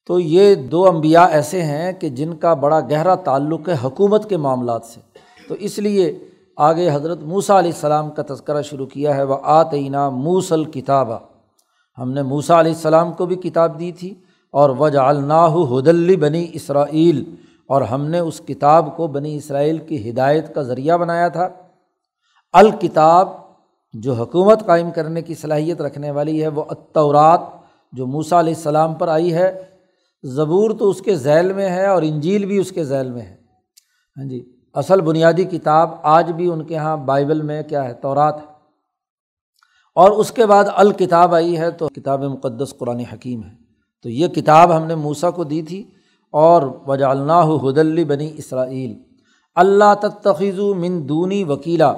تو یہ دو امبیا ایسے ہیں کہ جن کا بڑا گہرا تعلق ہے حکومت کے معاملات سے۔ تو اس لیے آگے حضرت موسا علیہ السلام کا تذکرہ شروع کیا ہے، وہ آتعینہ موسل کتابہ ہم نے موسا علیہ السلام کو بھی کتاب دی تھی اور وج الناح حدلی بنی اسرائیل۔ اور ہم نے اس کتاب کو بنی اسرائیل کی ہدایت کا ذریعہ بنایا تھا۔ الکتاب جو حکومت قائم کرنے کی صلاحیت رکھنے والی ہے، وہ اطورات جو موسا علیہ السلام پر آئی ہے۔ زبور تو اس کے ذیل میں ہے اور انجیل بھی اس کے ذیل میں ہے۔ ہاں جی اصل بنیادی کتاب آج بھی ان کے یہاں بائبل میں کیا ہے، تورات ہے۔ اور اس کے بعد الکتاب آئی ہے تو کتاب مقدس قرآن حکیم ہے۔ تو یہ کتاب ہم نے موسا کو دی تھی۔ اور وجا اللہ حدلی بنی اسرائیل۔ اللہ تخیضو من دونی وکیلا۔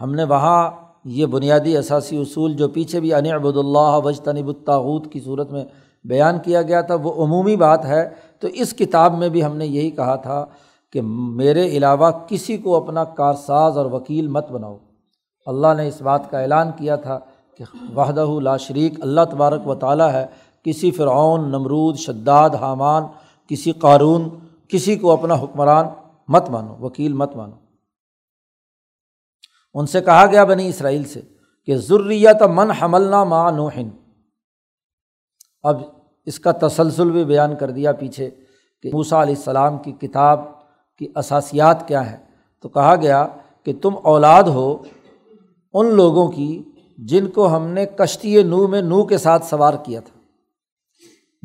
ہم نے وہاں یہ بنیادی اثاثی اصول جو پیچھے بھی ان ابود اللہ وج تنب الطاعود کی صورت میں بیان کیا گیا تھا، وہ عمومی بات ہے۔ تو اس کتاب میں بھی ہم نے یہی کہا تھا کہ میرے علاوہ کسی کو اپنا کارساز اور وکیل مت بناؤ۔ اللہ نے اس بات کا اعلان کیا تھا کہ وحدہ لا شریک، اللہ تبارک و تعالیٰ ہے۔ کسی فرعون، نمرود، شداد، حامان کسی قارون، کسی کو اپنا حکمران مت مانو، وکیل مت مانو۔ ان سے کہا گیا بنی اسرائیل سے کہ ضروریت من حملنا ماں نوہن اب اس کا تسلسل بھی بیان کر دیا پیچھے کہ موسا علیہ السلام کی کتاب کی اثاسیات کیا ہے تو کہا گیا کہ تم اولاد ہو ان لوگوں کی جن کو ہم نے کشتی نو میں نو کے ساتھ سوار کیا تھا۔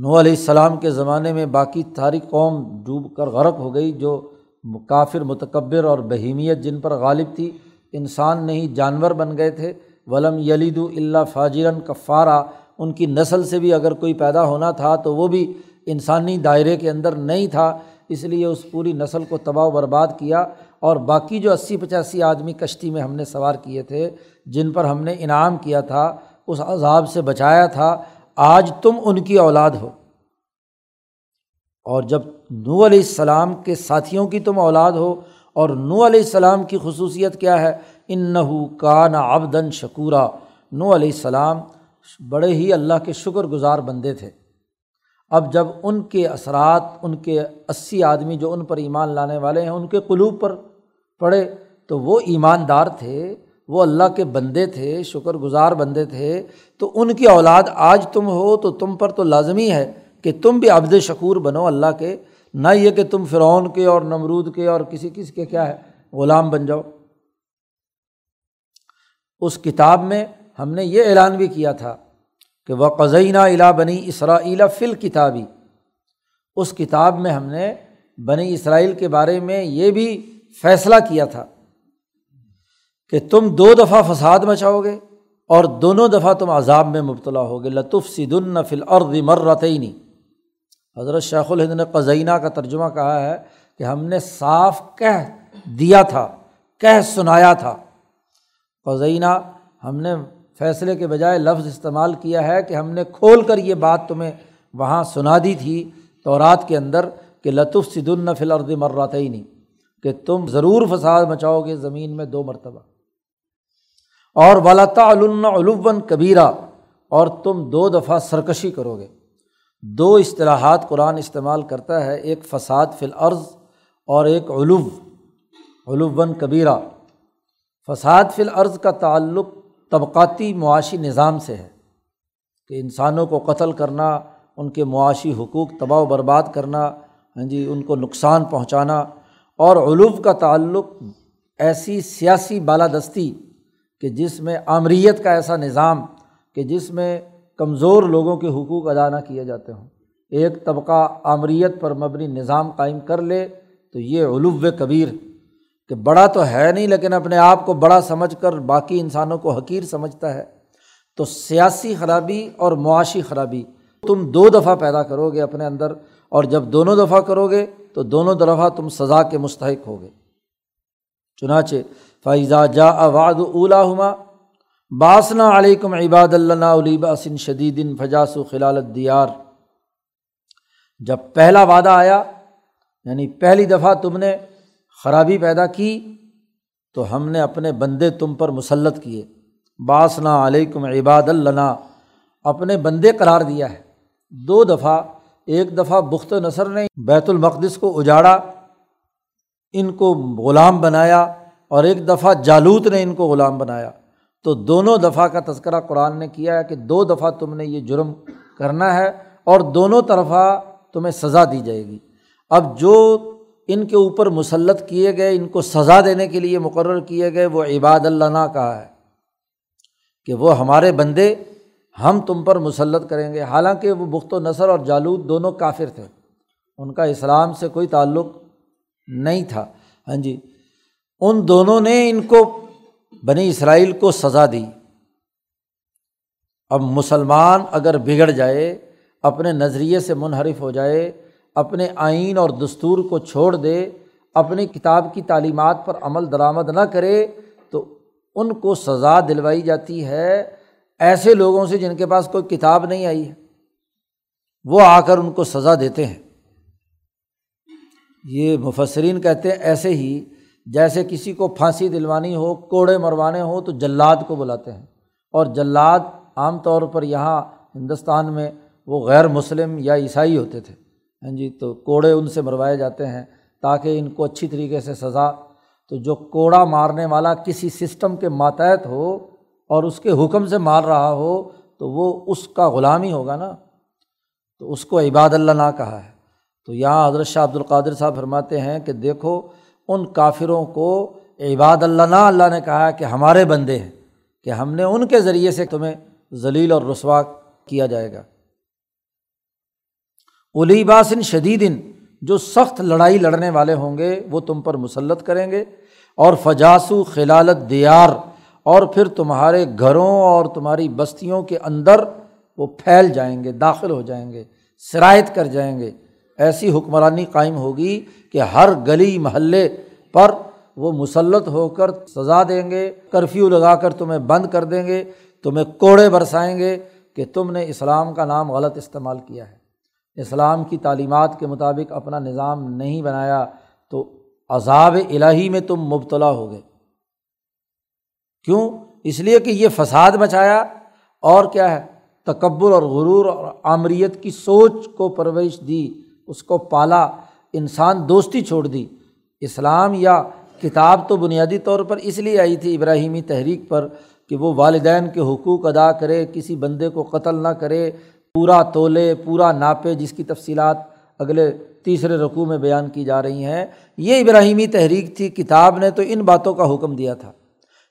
نو علیہ السلام کے زمانے میں باقی ساری قوم ڈوب کر غرق ہو گئی جو کافر، متکبر اور بہیمیت جن پر غالب تھی، انسان نہیں جانور بن گئے تھے۔ ولم یلید اللہ فاجرن کفارہ ان کی نسل سے بھی اگر کوئی پیدا ہونا تھا تو وہ بھی انسانی دائرے کے اندر نہیں تھا۔ اس لیے اس پوری نسل کو تباہ و برباد کیا اور باقی جو اسی پچاسی آدمی کشتی میں ہم نے سوار کیے تھے، جن پر ہم نے انعام کیا تھا، اس عذاب سے بچایا تھا۔ آج تم ان کی اولاد ہو۔ اور جب نو علیہ السلام کے ساتھیوں کی تم اولاد ہو اور نو علیہ السلام کی خصوصیت کیا ہے ان نہ کا نا آبدن شکورہ نو علیہ السلام بڑے ہی اللہ کے شکر گزار بندے تھے۔ اب جب ان کے اثرات، ان کے اسی آدمی جو ان پر ایمان لانے والے ہیں، ان کے قلوب پر پڑے تو وہ ایماندار تھے۔ وہ اللہ کے بندے تھے، شکر گزار بندے تھے، تو ان کی اولاد آج تم ہو تو تم پر تو لازمی ہے کہ تم بھی عبد شکور بنو اللہ کے، نہ یہ کہ تم فرعون کے اور نمرود کے اور کسی کسی کے کیا ہے، غلام بن جاؤ۔ اس کتاب میں ہم نے یہ اعلان بھی کیا تھا کہ وہ قزینہ الا بنی اسرائیل فل کتابی اس کتاب میں ہم نے بنی اسرائیل کے بارے میں یہ بھی فیصلہ کیا تھا۔ کہ تم دو دفعہ فساد مچاؤ گے اور دونوں دفعہ تم عذاب میں مبتلا ہوگے۔ لطف سد النفل اور مرتعینی حضرت شیخ الہند نے قزینہ کا ترجمہ کہا ہے کہ ہم نے صاف کہہ دیا تھا، کہہ سنایا تھا۔ قزینہ، ہم نے فیصلے کے بجائے لفظ استعمال کیا ہے کہ ہم نے کھول کر یہ بات تمہیں وہاں سنا دی تھی تو رات کے اندر کہ لطف سد النفل عرد مرتعینی کہ تم ضرور فساد مچاؤ گے زمین میں دو مرتبہ۔ اور ولاتا علون کبیرہ اور تم دو دفعہ سرکشی کرو گے۔ دو اصطلاحات قرآن استعمال کرتا ہے، ایک فساد فی العرض اور ایک علو علوً کہ جس میں آمریت کا ایسا نظام کہ جس میں کمزور لوگوں کے حقوق ادا نہ کیے جاتے ہوں۔ ایک طبقہ آمریت پر مبنی نظام قائم کر لے تو یہ علو کبیر کہ بڑا تو ہے نہیں لیکن اپنے آپ کو بڑا سمجھ کر باقی انسانوں کو حقیر سمجھتا ہے۔ تو سیاسی خرابی اور معاشی خرابی تم دو دفعہ پیدا کرو گے اپنے اندر اور جب دونوں دفعہ کرو گے تو دونوں دفعہ تم سزا کے مستحق ہوگے۔ چنانچہ فائزہ جا اواد اولا ہما باسنا علیکم عباد اللہ علی باسن شدید فجاس و خلالت دیار جب پہلا وعدہ آیا یعنی پہلی دفعہ تم نے خرابی پیدا کی، تو ہم نے اپنے بندے تم پر مسلط کیے۔ باسنا علیکم عباد اللہ اپنے بندے قرار دیا ہے۔ دو دفعہ، ایک دفعہ بخت نثر نے بیت المقدس کو اجاڑا، ان کو غلام بنایا۔ اور ایک دفعہ جالوت نے ان کو غلام بنایا۔ تو دونوں دفعہ کا تذکرہ قرآن نے کیا ہے کہ دو دفعہ تم نے یہ جرم کرنا ہے اور دونوں طرفہ تمہیں سزا دی جائے گی۔ اب جو ان کے اوپر مسلط کیے گئے، ان کو سزا دینے کے لیے مقرر کیے گئے، وہ عباد اللہ نہ کہا ہے کہ وہ ہمارے بندے، ہم تم پر مسلط کریں گے۔ حالانکہ وہ بخت و نثر اور جالود دونوں کافر تھے۔ ان کا اسلام سے کوئی تعلق نہیں تھا۔ ہاں جی۔ ان دونوں نے ان کو بنی اسرائیل کو سزا دی۔ اب مسلمان اگر بگڑ جائے، اپنے نظریے سے منحرف ہو جائے، اپنے آئین اور دستور کو چھوڑ دے، اپنی کتاب کی تعلیمات پر عمل درآمد نہ کرے، تو ان کو سزا دلوائی جاتی ہے۔ ایسے لوگوں سے جن کے پاس کوئی کتاب نہیں آئی ہے، وہ آ کر ان کو سزا دیتے ہیں۔ یہ مفسرین کہتے ہیں، ایسے ہی جیسے کسی کو پھانسی دلوانی ہو، کوڑے مروانے ہوں تو جلاد کو بلاتے ہیں۔ اور جلاد عام طور پر یہاں ہندوستان میں وہ غیر مسلم یا عیسائی ہوتے تھے۔ ہاں جی تو کوڑے ان سے مروائے جاتے ہیں تاکہ ان کو اچھی طریقے سے سزا۔ تو جو کوڑا مارنے والا کسی سسٹم کے ماتحت ہو اور اس کے حکم سے مار رہا ہو، تو وہ اس کا غلام ہی ہوگا نا۔ تو اس کو عباد اللہ نہ کہا ہے۔ تو یہاں حضرت شاہ عبد القادر صاحب فرماتے ہیں کہ دیکھو ان کافروں کو عباد اللہ اللہ نے کہا کہ ہمارے بندے ہیں، کہ ہم نے ان کے ذریعے سے تمہیں ذلیل اور رسوا کیا جائے گا۔ الیباسن شدید، جو سخت لڑائی لڑنے والے ہوں گے، وہ تم پر مسلط کریں گے۔ اور فجاسو خلالت دیار، اور پھر تمہارے گھروں اور تمہاری بستیوں کے اندر وہ پھیل جائیں گے، داخل ہو جائیں گے شرائط کر جائیں گے۔ ایسی حکمرانی قائم ہوگی کہ ہر گلی محلے پر وہ مسلط ہو کر سزا دیں گے، کرفیو لگا کر تمہیں بند کر دیں گے، تمہیں کوڑے برسائیں گے کہ تم نے اسلام کا نام غلط استعمال کیا ہے۔ اسلام کی تعلیمات کے مطابق اپنا نظام نہیں بنایا تو عذاب الہی میں تم مبتلا ہو گئے۔ کیوں؟ اس لیے کہ یہ فساد مچایا۔ اور کیا ہے؟ تکبر اور غرور اور آمریت کی سوچ کو پرورش دی۔ اس کو پالا، انسان دوستی چھوڑ دی۔ اسلام یا کتاب تو بنیادی طور پر اس لیے آئی تھی ابراہیمی تحریک پر کہ وہ والدین کے حقوق ادا کرے، کسی بندے کو قتل نہ کرے، پورا تولے، پورا ناپے، جس کی تفصیلات اگلے تیسرے رقوع میں بیان کی جا رہی ہیں۔ یہ ابراہیمی تحریک تھی، کتاب نے تو ان باتوں کا حکم دیا تھا۔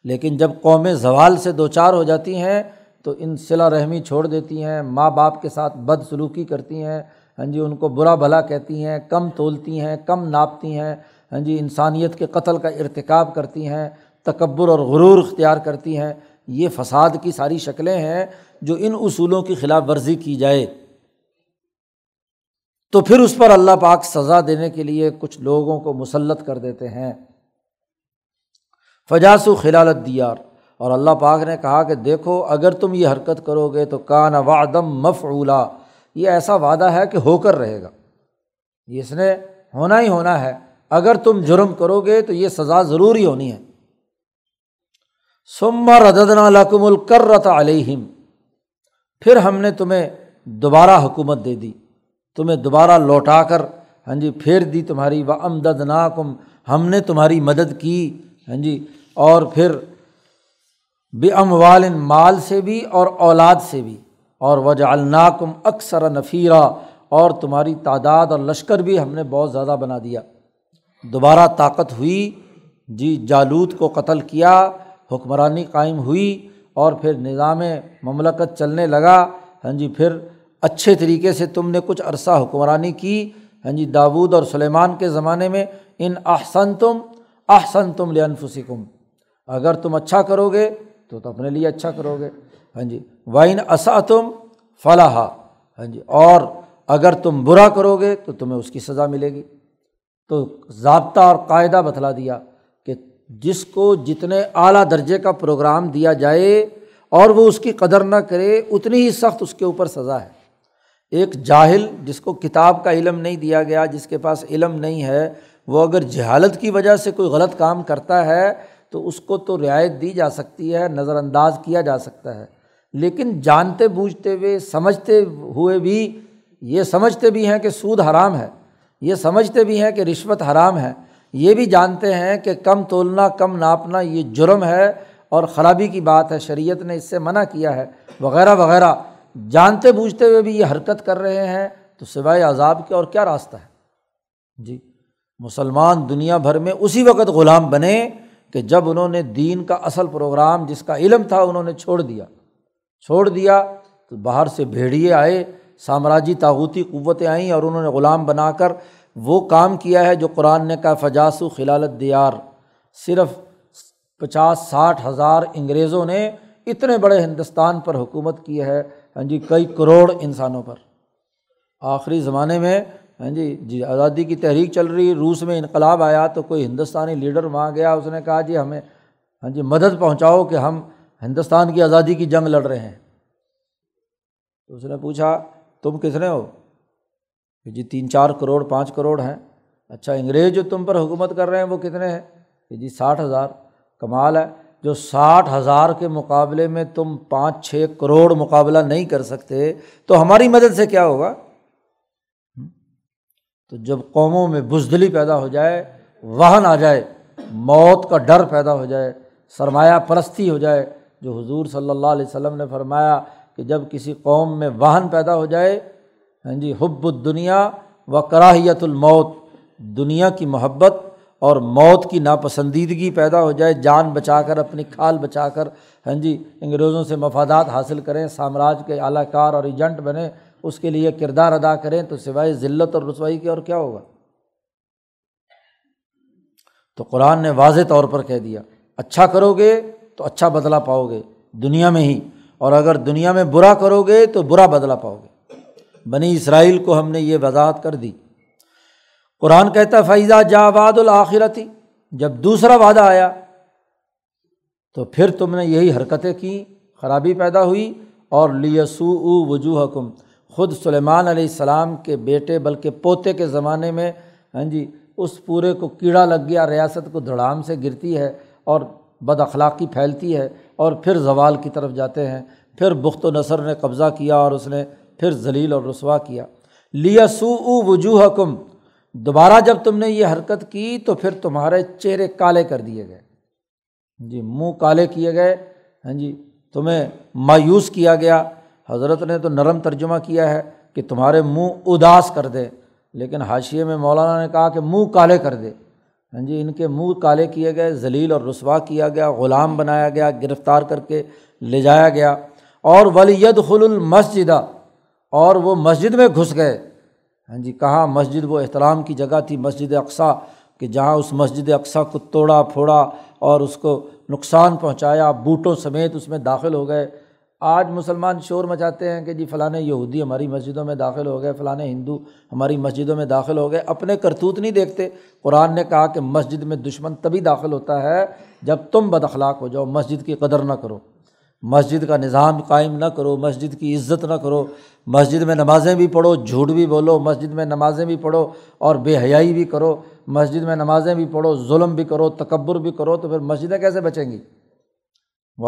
لیکن جب قومیں زوال سے دو چار ہو جاتی ہیں تو ان صلا رحمی چھوڑ دیتی ہیں، ماں باپ کے ساتھ بد سلوکی کرتی ہیں۔ ہاں جی ان کو برا بھلا کہتی ہیں، کم تولتی ہیں، کم ناپتی ہیں ہاں جی انسانیت کے قتل کا ارتکاب کرتی ہیں، تکبر اور غرور اختیار کرتی ہیں۔ یہ فساد کی ساری شکلیں ہیں جو ان اصولوں کی خلاف ورزی کی جائے۔ تو پھر اس پر اللہ پاک سزا دینے کے لیے کچھ لوگوں کو مسلط کر دیتے ہیں۔ فجاس و خلالت دیار اور اللہ پاک نے کہا کہ دیکھو، اگر تم یہ حرکت کرو گے تو کان وعدم مفعولا۔ یہ ایسا وعدہ ہے کہ ہو کر رہے گا۔ اس نے ہونا ہی ہونا ہے۔ اگر تم جرم کرو گے تو یہ سزا ضروری ہونی ہے۔ سما ردنا لکم الکرت علیہم۔ پھر ہم نے تمہیں دوبارہ حکومت دے دی۔ تمہیں دوبارہ لوٹا کر ہاں جی پھیر دی تمہاری۔ و امدد ناکم ہم نے تمہاری مدد کی ہاں جی اور پھر بے ام والن مال سے بھی اور اولاد سے بھی۔ اور وجہ الناکم اکثر نفیرہ اور تمہاری تعداد اور لشکر بھی ہم نے بہت زیادہ بنا دیا۔ دوبارہ طاقت ہوئی جی جالود کو قتل کیا، حکمرانی قائم ہوئی اور پھر نظام مملکت چلنے لگا۔ ہاں جی پھر اچھے طریقے سے تم نے کچھ عرصہ حکمرانی کی۔ ہاں جی داود اور سلیمان کے زمانے میں ان احسن تم احسن تم لنفسکم اگر تم اچھا کرو گے تو تو اپنے لیے اچھا کرو گے۔ ہاں جی وائن اسا تم فلاح ہاں جی اور اگر تم برا کرو گے تو تمہیں اس کی سزا ملے گی۔ تو ضابطہ اور قاعدہ بتلا دیا کہ جس کو جتنے اعلیٰ درجے کا پروگرام دیا جائے اور وہ اس کی قدر نہ کرے، اتنی ہی سخت اس کے اوپر سزا ہے۔ ایک جاہل جس کو کتاب کا علم نہیں دیا گیا، جس کے پاس علم نہیں ہے، وہ اگر جہالت کی وجہ سے کوئی غلط کام کرتا ہے تو اس کو تو رعایت دی جا سکتی ہے نظر انداز کیا جا سکتا ہے۔ لیکن جانتے بوجھتے ہوئے، سمجھتے ہوئے بھی، یہ سمجھتے بھی ہیں کہ سود حرام ہے۔ یہ سمجھتے بھی ہیں کہ رشوت حرام ہے۔ یہ بھی جانتے ہیں کہ کم تولنا، کم ناپنا، یہ جرم ہے اور خرابی کی بات ہے۔ شریعت نے اس سے منع کیا ہے۔ وغیرہ وغیرہ۔ جانتے بوجھتے ہوئے بھی یہ حرکت کر رہے ہیں تو سوائے عذاب کے اور کیا راستہ ہے؟ جی مسلمان دنیا بھر میں اسی وقت غلام بنے کہ جب انہوں نے دین کا اصل پروگرام، جس کا علم تھا، انہوں نے چھوڑ دیا۔ چھوڑ دیا، تو باہر سے بھیڑیے آئے، سامراجی تاغوتی قوتیں آئیں اور انہوں نے غلام بنا کر وہ کام کیا ہے جو قرآن نے کہا، فجاسو خلالت دیار۔ صرف پچاس ساٹھ ہزار انگریزوں نے اتنے بڑے ہندوستان پر حکومت کی ہے ہاں جی کئی کروڑ انسانوں پر۔ آخری زمانے میں ہاں جی جی آزادی کی تحریک چل رہی، روس میں انقلاب آیا تو کوئی ہندوستانی لیڈر وہاں گیا، اس نے کہا جی ہمیں ہاں جی مدد پہنچاؤ کہ ہم ہندوستان کی آزادی کی جنگ لڑ رہے ہیں۔ تو اس نے پوچھا، تم کتنے ہو؟ کہ جی تین چار کروڑ، پانچ کروڑ ہیں۔ اچھا انگریز جو تم پر حکومت کر رہے ہیں وہ کتنے ہیں؟ کہ جی ساٹھ ہزار۔ کمال ہے، جو ساٹھ ہزار کے مقابلے میں تم پانچ، چھ کروڑ مقابلہ نہیں کر سکتے، تو ہماری مدد سے کیا ہوگا؟ تو جب قوموں میں بزدلی پیدا ہو جائے، وہن آ جائے، موت کا ڈر پیدا ہو جائے، سرمایہ پرستی ہو جائے جو حضور صلی اللہ علیہ وسلم نے فرمایا کہ جب کسی قوم میں واہن پیدا ہو جائے ہاں جی حب الدنیا و کراہیت الموت، دنیا کی محبت اور موت کی ناپسندیدگی پیدا ہو جائے، جان بچا کر، اپنی کھال بچا کر ہاں جی انگریزوں سے مفادات حاصل کریں، سامراج کے اعلی کار اور ایجنٹ بنے اس کے لیے کردار ادا کریں، تو سوائے ذلت اور رسوائی کے اور کیا ہوگا؟ تو قرآن نے واضح طور پر کہہ دیا اچھا کرو گے تو اچھا بدلا پاؤ گے دنیا میں ہی۔ اور اگر دنیا میں برا کرو گے تو برا بدلا پاؤ گے۔ بنی اسرائیل کو ہم نے یہ وضاحت کر دی۔ قرآن کہتا فیضا جا واد الآخرتی جب دوسرا وعدہ آیا، تو پھر تم نے یہی حرکتیں کیں، خرابی پیدا ہوئی۔ اور لیسو وجوہ حکم خود سلیمان علیہ السلام کے بیٹے بلکہ پوتے کے زمانے میں ہاں جی اس پورے کو کیڑا لگ گیا، ریاست کو دھڑام سے گرتی ہے۔ اور بد اخلاقی پھیلتی ہے اور پھر زوال کی طرف جاتے ہیں، پھر بخت و نثر نے قبضہ کیا اور اس نے پھر ذلیل اور رسوا کیا۔ لیا سو او وجوہ کم دوبارہ جب تم نے یہ حرکت کی تو پھر تمہارے چہرے کالے کر دیے گئے۔ جی منہ کالے کیے گئے ہاں جی تمہیں مایوس کیا گیا۔ حضرت نے تو نرم ترجمہ کیا ہے کہ تمہارے منہ اداس کر دے، لیکن حاشیے میں مولانا نے کہا کہ منہ کالے کر دے۔ ہاں جی ان کے منہ کالے کیے گئے، ذلیل اور رسوا کیا گیا، غلام بنایا گیا، گرفتار کر کے لے جایا گیا۔ اور ولید خل المسجدہ اور وہ مسجد میں گھس گئے۔ ہاں جی کہاں مسجد؟ وہ احترام کی جگہ تھی، مسجد اقسا کہ جہاں اس مسجد اقسا کو توڑا، پھوڑا اور اس کو نقصان پہنچایا، بوٹوں سمیت اس میں داخل ہو گئے۔ آج مسلمان شور مچاتے ہیں کہ جی فلاں یہودی ہماری مسجدوں میں داخل ہو گئے فلاں ہندو ہماری مسجدوں میں داخل ہو گئے۔ اپنے کرتوت نہیں دیکھتے۔ قرآن نے کہا کہ مسجد میں دشمن تبھی داخل ہوتا ہے جب تم بد اخلاق ہو جاؤ، مسجد کی قدر نہ کرو۔ مسجد کا نظام قائم نہ کرو، مسجد کی عزت نہ کرو۔ مسجد میں نمازیں بھی پڑھو، جھوٹ بھی بولو۔ مسجد میں نمازیں بھی پڑھو اور بے حیائی بھی کرو۔ مسجد میں نمازیں بھی پڑھو، ظلم بھی کرو، تکبر بھی کرو تو پھر مسجدیں کیسے بچیں گی؟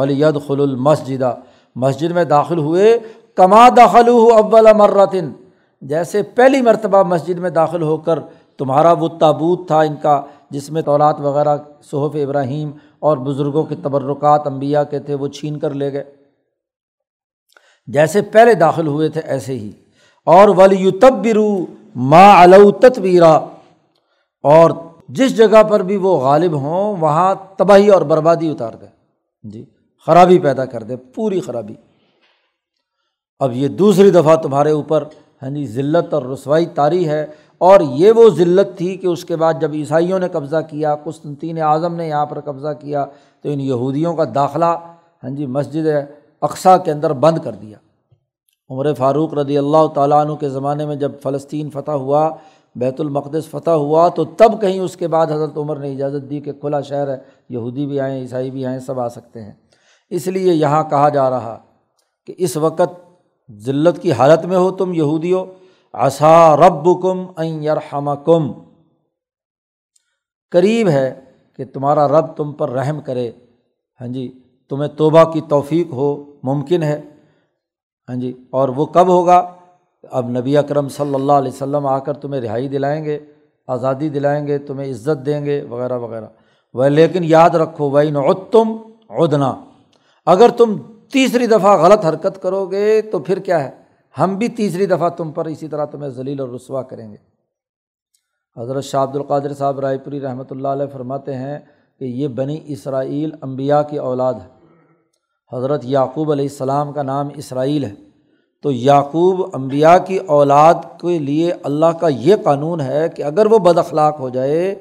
ید خل المسجدہ مسجد میں داخل ہوئے، کما داخل ہو اول مرتن۔ جیسے پہلی مرتبہ مسجد میں داخل ہو کر تمہارا وہ تابوت تھا ان کا، جس میں طورات وغیرہ، صحف ابراہیم اور بزرگوں کے تبرکات امبیا کے تھے، وہ چھین کر لے گئے۔ جیسے پہلے داخل ہوئے تھے، ایسے ہی۔ اور ولی تبرو ما علو تتبیرا اور جس جگہ پر بھی وہ غالب ہوں، وہاں تباہی اور بربادی اتار دے۔ جی۔ خرابی پیدا کر دے، پوری خرابی۔ اب یہ دوسری دفعہ تمہارے اوپر ہاں جی ذلت اور رسوائی طاری ہے۔ اور یہ وہ ذلت تھی کہ اس کے بعد جب عیسائیوں نے قبضہ کیا، قسطنطین اعظم نے یہاں پر قبضہ کیا، تو ان یہودیوں کا داخلہ ہاں جی مسجد اقسا کے اندر بند کر دیا۔ عمر فاروق رضی اللہ تعالیٰ عنہ کے زمانے میں جب فلسطین فتح ہوا، بیت المقدس فتح ہوا، تو تب کہیں اس کے بعد حضرت عمر نے اجازت دی کہ کھلا شہر ہے، یہودی بھی آئیں، عیسائی بھی آئیں، سب آ سکتے ہیں۔ اس لیے یہاں کہا جا رہا کہ اس وقت ذلت کی حالت میں ہو تم یہودی ہو آسا رب کم یرحم کم قریب ہے کہ تمہارا رب تم پر رحم کرے۔ ہاں جی تمہیں توبہ کی توفیق ہو، ممکن ہے۔ ہاں جی اور وہ کب ہوگا؟ اب نبی اکرم صلی اللہ علیہ وسلم آ کر تمہیں رہائی دلائیں گے، آزادی دلائیں گے، تمہیں عزت دیں گے، وغیرہ وغیرہ۔ وہ لیکن یاد رکھو بھائی نعتم عدنا۔ اگر تم تیسری دفعہ غلط حرکت کرو گے تو پھر کیا ہے؟ ہم بھی تیسری دفعہ تم پر اسی طرح تمہیں ذلیل اور رسوا کریں گے۔ حضرت شاہ عبد القادر صاحب رائے پوری رحمۃ اللہ علیہ فرماتے ہیں کہ یہ بنی اسرائیل امبیا کی اولاد ہے۔ حضرت یعقوب علیہ السلام کا نام اسرائیل ہے۔ تو یعقوب امبیا کی اولاد کے لیے اللہ کا یہ قانون ہے کہ اگر وہ بد اخلاق ہو جائے،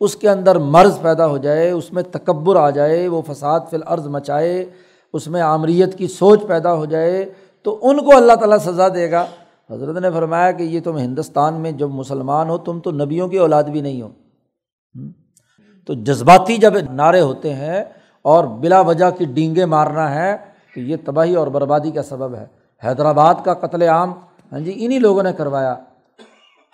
اس کے اندر مرض پیدا ہو جائے، اس میں تکبر آ جائے، وہ فساد فی العرض مچائے اس میں عامریت کی سوچ پیدا ہو جائے تو ان کو اللہ تعالیٰ سزا دے گا۔ حضرت نے فرمایا کہ یہ تم ہندوستان میں جب مسلمان ہو تم تو نبیوں کی اولاد بھی نہیں ہو۔ تو جذباتی جب نعرے ہوتے ہیں اور بلا وجہ کی ڈینگے مارنا ہے تو یہ تباہی اور بربادی کا سبب ہے۔ حیدرآباد کا قتل عام ہاں جی انہیں لوگوں نے کروایا۔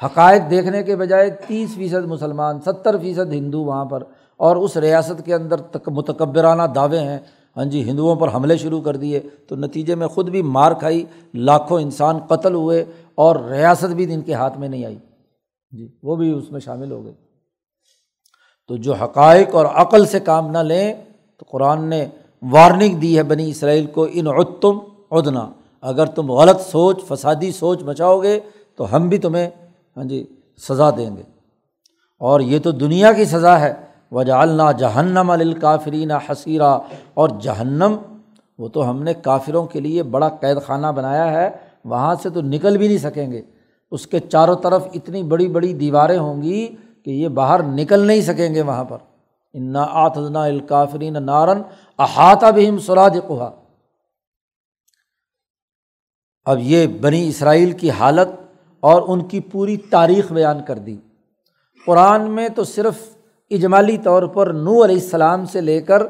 حقائق دیکھنے کے بجائے تیس فیصد مسلمان، ستر فیصد ہندو وہاں پر اور اس ریاست کے اندر متکبرانہ دعوے ہیں۔ ہاں جی ہندوؤں پر حملے شروع کر دیے۔ تو نتیجے میں خود بھی مار کھائی، لاکھوں انسان قتل ہوئے اور ریاست بھی ان کے ہاتھ میں نہیں آئی۔ جی وہ بھی اس میں شامل ہو گئے۔ تو جو حقائق اور عقل سے کام نہ لیں، تو قرآن نے وارننگ دی ہے بنی اسرائیل کو، ان عدتم ادنا اگر تم غلط سوچ، فسادی سوچ بچاؤ گے، تو ہم بھی تمہیں ہاں جی سزا دیں گے۔ اور یہ تو دنیا کی سزا ہے۔ وجالنا جہنم الکافرین حسیرہ اور جہنم، وہ تو ہم نے کافروں کے لیے بڑا قید خانہ بنایا ہے، وہاں سے تو نکل بھی نہیں سکیں گے۔ اس کے چاروں طرف اتنی بڑی بڑی دیواریں ہوں گی کہ یہ باہر نکل نہیں سکیں گے وہاں پر۔ انا آتنا الکافرین نارن احاطہ بہم سراج کوہا اب یہ بنی اسرائیل کی حالت اور ان کی پوری تاریخ بیان کر دی۔ قرآن میں تو صرف اجمالی طور پر نو علیہ السلام سے لے کر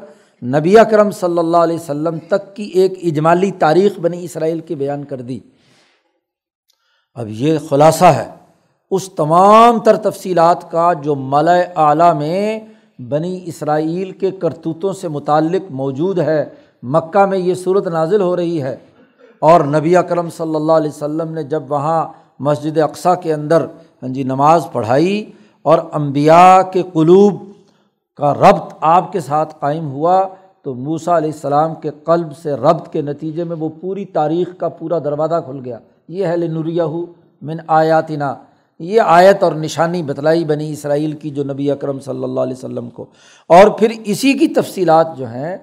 نبی اکرم صلی اللہ علیہ وسلم تک کی ایک اجمالی تاریخ بنی اسرائیل کی بیان کر دی۔ اب یہ خلاصہ ہے۔ اس تمام تر تفصیلات کا جو ملا اعلیٰ میں بنی اسرائیل کے کرتوتوں سے متعلق موجود ہے، مکہ میں یہ صورت نازل ہو رہی ہے۔ اور نبی اکرم صلی اللہ علیہ وسلم نے جب وہاں مسجد اقسا کے اندر ہاں جی نماز پڑھائی اور امبیا کے قلوب کا ربط آپ کے ساتھ قائم ہوا تو موسا علیہ السلام کے قلب سے ربط کے نتیجے میں وہ پوری تاریخ کا پورا دروازہ کھل گیا۔ یہ ہے لنوریا من آیاتنا۔ یہ آیت اور نشانی بتلائی بنی اسرائیل کی جو نبی اکرم صلی اللہ علیہ وسلم کو۔ اور پھر اسی کی تفصیلات جو ہیں،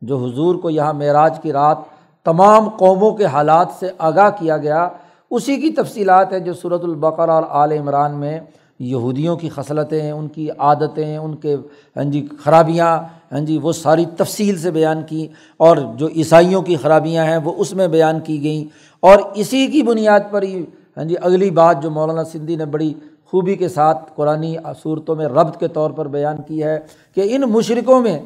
جو حضور کو یہاں معراج کی رات تمام قوموں کے حالات سے آگاہ کیا گیا، اسی کی تفصیلات ہے جو صورت البقر اور عال عمران میں یہودیوں کی خصلتیں، ان کی عادتیں، ان کے ہاں جی خرابیاں ہاں جی وہ ساری تفصیل سے بیان کی اور جو عیسائیوں کی خرابیاں ہیں، وہ اس میں بیان کی گئیں اور اسی کی بنیاد پر ہی ہاں جی اگلی بات جو مولانا سندھی نے بڑی خوبی کے ساتھ قرآن صورتوں میں ربط کے طور پر بیان کی ہے کہ ان مشرقوں میں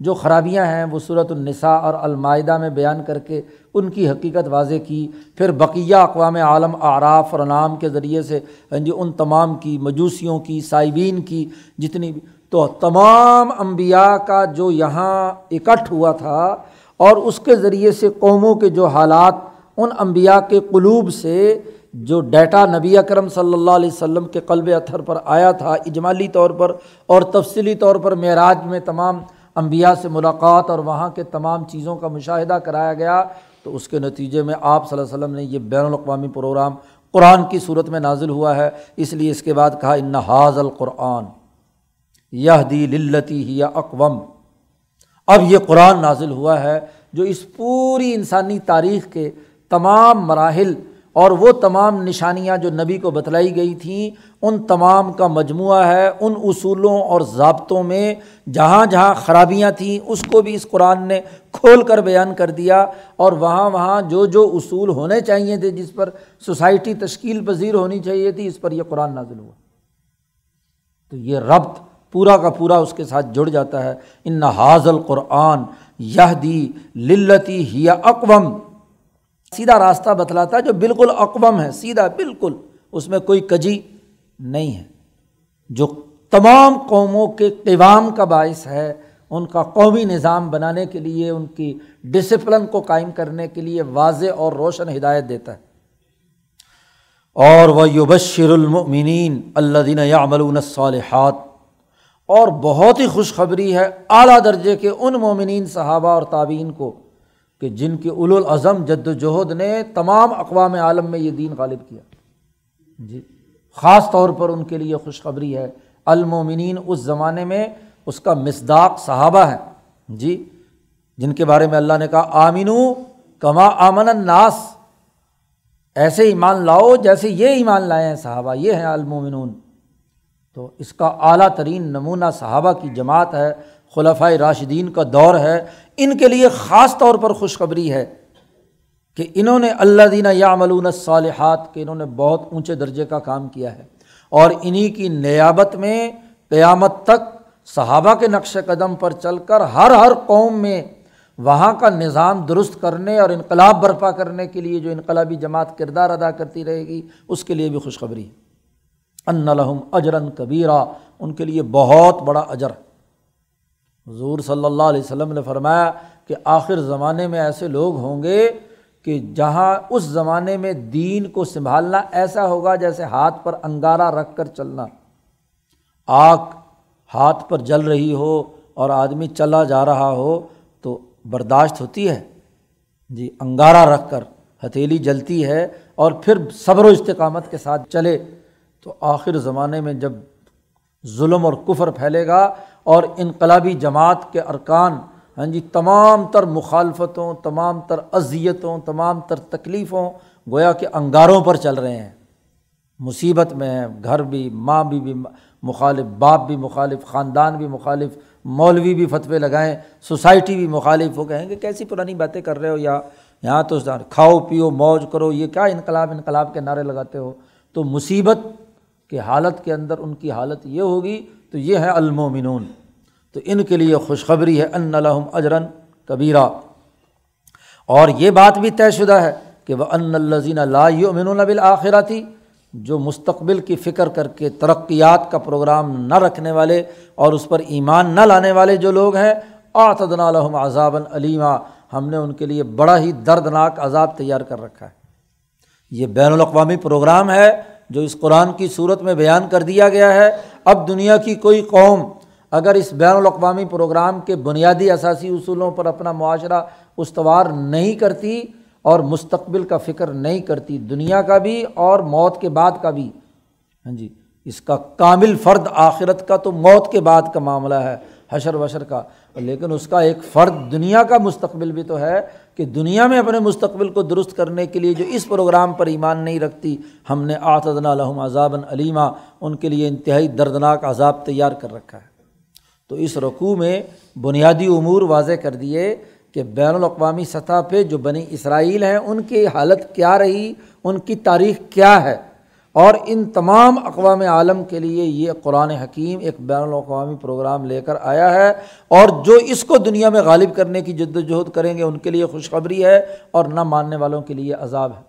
جو خرابیاں ہیں وہ صورت النساء اور المائدہ میں بیان کر کے ان کی حقیقت واضح کی۔ پھر بقیہ اقوام عالم آراف اور نام کے ذریعے سے ہاں جی ان تمام کی، مجوسیوں کی، صائبین کی، جتنی بھی۔ تو تمام انبیاء کا جو یہاں اکٹھ ہوا تھا اور اس کے ذریعے سے قوموں کے جو حالات ان انبیاء کے قلوب سے، جو ڈیٹا نبی اکرم صلی اللہ علیہ وسلم کے قلب اتھر پر آیا تھا، اجمالی طور پر اور تفصیلی طور پر معراج میں تمام انبیاء سے ملاقات اور وہاں کے تمام چیزوں کا مشاہدہ کرایا گیا، تو اس کے نتیجے میں آپ صلی اللہ علیہ وسلم نے یہ بین الاقوامی پروگرام قرآن کی صورت میں نازل ہوا ہے۔ اس لیے اس کے بعد کہا، ان حاض القرآن یہ دی للتی ہی یا اقوام اب یہ قرآن نازل ہوا ہے جو اس پوری انسانی تاریخ کے تمام مراحل اور وہ تمام نشانیاں جو نبی کو بتلائی گئی تھیں، ان تمام کا مجموعہ ہے، ان اصولوں اور ضابطوں میں جہاں جہاں خرابیاں تھیں، اس کو بھی اس قرآن نے کھول کر بیان کر دیا اور وہاں وہاں جو جو اصول ہونے چاہیے تھے، جس پر سوسائٹی تشکیل پذیر ہونی چاہیے تھی، اس پر یہ قرآن نازل ہوا۔ تو یہ ربط پورا کا پورا اس کے ساتھ جڑ جاتا ہے۔ ان حاضل قرآن یہ دی للتی ہی اقوام سیدھا راستہ بتلاتا ہے جو بالکل اقوام ہے، سیدھا بالکل، اس میں کوئی کجی نہیں ہے۔ جو تمام قوموں کے قوام کا باعث ہے، ان کا قومی نظام بنانے کے لیے، ان کی ڈسپلن کو قائم کرنے کے لیے واضح اور روشن ہدایت دیتا ہے۔ اور وہ یوبشر المنین اللہ دین یا الصالحات۔ اور بہت ہی خوشخبری ہے، اعلیٰ درجے کے ان مومنین، صحابہ اور تعبین کو۔ کہ جن کے اول جد وجہد نے تمام اقوام عالم میں یہ دین غالب کیا۔ جی۔ خاص طور پر ان کے لیے خوشخبری ہے۔ المومنین اس زمانے میں اس کا مصداق صحابہ ہے جی۔ جن کے بارے میں اللہ نے کہا آمین کما آمن الناس۔ ایسے ایمان لاؤ جیسے یہ ایمان لائے ہیں صحابہ، یہ ہیں المومنون۔ تو اس کا اعلیٰ ترین نمونہ صحابہ کی جماعت ہے۔ خلفۂ راشدین کا دور ہے۔ ان کے لیے خاص طور پر خوشخبری ہے کہ انہوں نے اللہ دینہ یا ملون صالحات کہ انہوں نے بہت اونچے درجے کا کام کیا ہے، اور انہیں کی نیابت میں قیامت تک صحابہ کے نقش قدم پر چل کر ہر ہر قوم میں وہاں کا نظام درست کرنے اور انقلاب برپا کرنے کے لیے جو انقلابی جماعت کردار ادا کرتی رہے گی، اس کے لیے بھی خوشخبری ان لحم اجرن کبیرہ ان کے لیے بہت بڑا اجر۔ ہے حضور صلی اللہ علیہ وسلم نے فرمایا کہ آخر زمانے میں ایسے لوگ ہوں گے کہ جہاں اس زمانے میں دین کو سنبھالنا ایسا ہوگا جیسے ہاتھ پر انگارہ رکھ کر چلنا۔ آگ ہاتھ پر جل رہی ہو اور آدمی چلا جا رہا ہو تو برداشت ہوتی ہے۔ جی انگارہ رکھ کر ہتھیلی جلتی ہے اور پھر صبر و استقامت کے ساتھ چلے۔ تو آخر زمانے میں جب ظلم اور کفر پھیلے گا اور انقلابی جماعت کے ارکان ہاں جی تمام تر مخالفتوں، تمام تر اذیتوں، تمام تر تکلیفوں گویا کہ انگاروں پر چل رہے ہیں۔ مصیبت میں ہیں، گھر بھی، ماں بھی بھی مخالف، باپ بھی مخالف، خاندان بھی مخالف، مولوی بھی فتوے لگائیں، سوسائٹی بھی مخالف وہ کہیں گے کیسی پرانی باتیں کر رہے ہو یا یہاں تو کھاؤ، پیو، موج کرو، یہ کیا انقلاب انقلاب کے نعرے لگاتے ہو؟ تو مصیبت کے حالت کے اندر ان کی حالت یہ ہوگی تو یہ ہے المومنون، تو ان کے لیے خوشخبری ہے ان الحم اجرن کبیرہ اور یہ بات بھی طے شدہ ہے کہ وہ ان الزین اللہ بالآخراتی جو مستقبل کی فکر کر کے ترقیات کا پروگرام نہ رکھنے والے اور اس پر ایمان نہ لانے والے جو لوگ ہیں آتدن الحم عذاب علیمہ ہم نے ان کے لیے بڑا ہی دردناک عذاب تیار کر رکھا ہے۔ یہ بین الاقوامی پروگرام ہے جو اس قرآن کی صورت میں بیان کر دیا گیا ہے، اب دنیا کی کوئی قوم اگر اس بین الاقوامی پروگرام کے بنیادی اثاثی اصولوں پر اپنا معاشرہ استوار نہیں کرتی اور مستقبل کا فکر نہیں کرتی، دنیا کا بھی اور موت کے بعد کا بھی۔ ہاں جی اس کا کامل فرد آخرت کا تو موت کے بعد کا معاملہ ہے، حشر وشر کا۔ لیکن اس کا ایک فرد دنیا کا مستقبل بھی تو ہے کہ دنیا میں اپنے مستقبل کو درست کرنے کے لیے جو اس پروگرام پر ایمان نہیں رکھتی، ہم نے آتدنا الحم عذابً علیمہ ان کے لیے انتہائی دردناک عذاب تیار کر رکھا ہے۔ تو اس رقوع میں بنیادی امور واضح کر دیے کہ بین الاقوامی سطح پہ جو بنی اسرائیل ہیں، ان کی حالت کیا رہی، ان کی تاریخ کیا ہے؟ اور ان تمام اقوام عالم کے لیے یہ قرآن حکیم ایک بین الاقوامی پروگرام لے کر آیا ہے اور جو اس کو دنیا میں غالب کرنے کی جد وجہد کریں گے، ان کے لیے خوشخبری ہے اور نہ ماننے والوں کے لیے عذاب ہے۔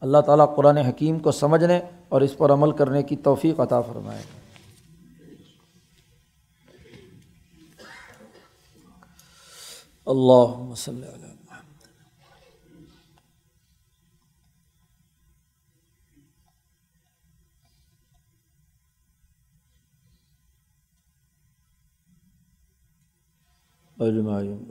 اللہ تعالیٰ قرآن حکیم کو سمجھنے اور اس پر عمل کرنے کی توفیق عطا فرمائے۔ اللہ وسلم اجمعین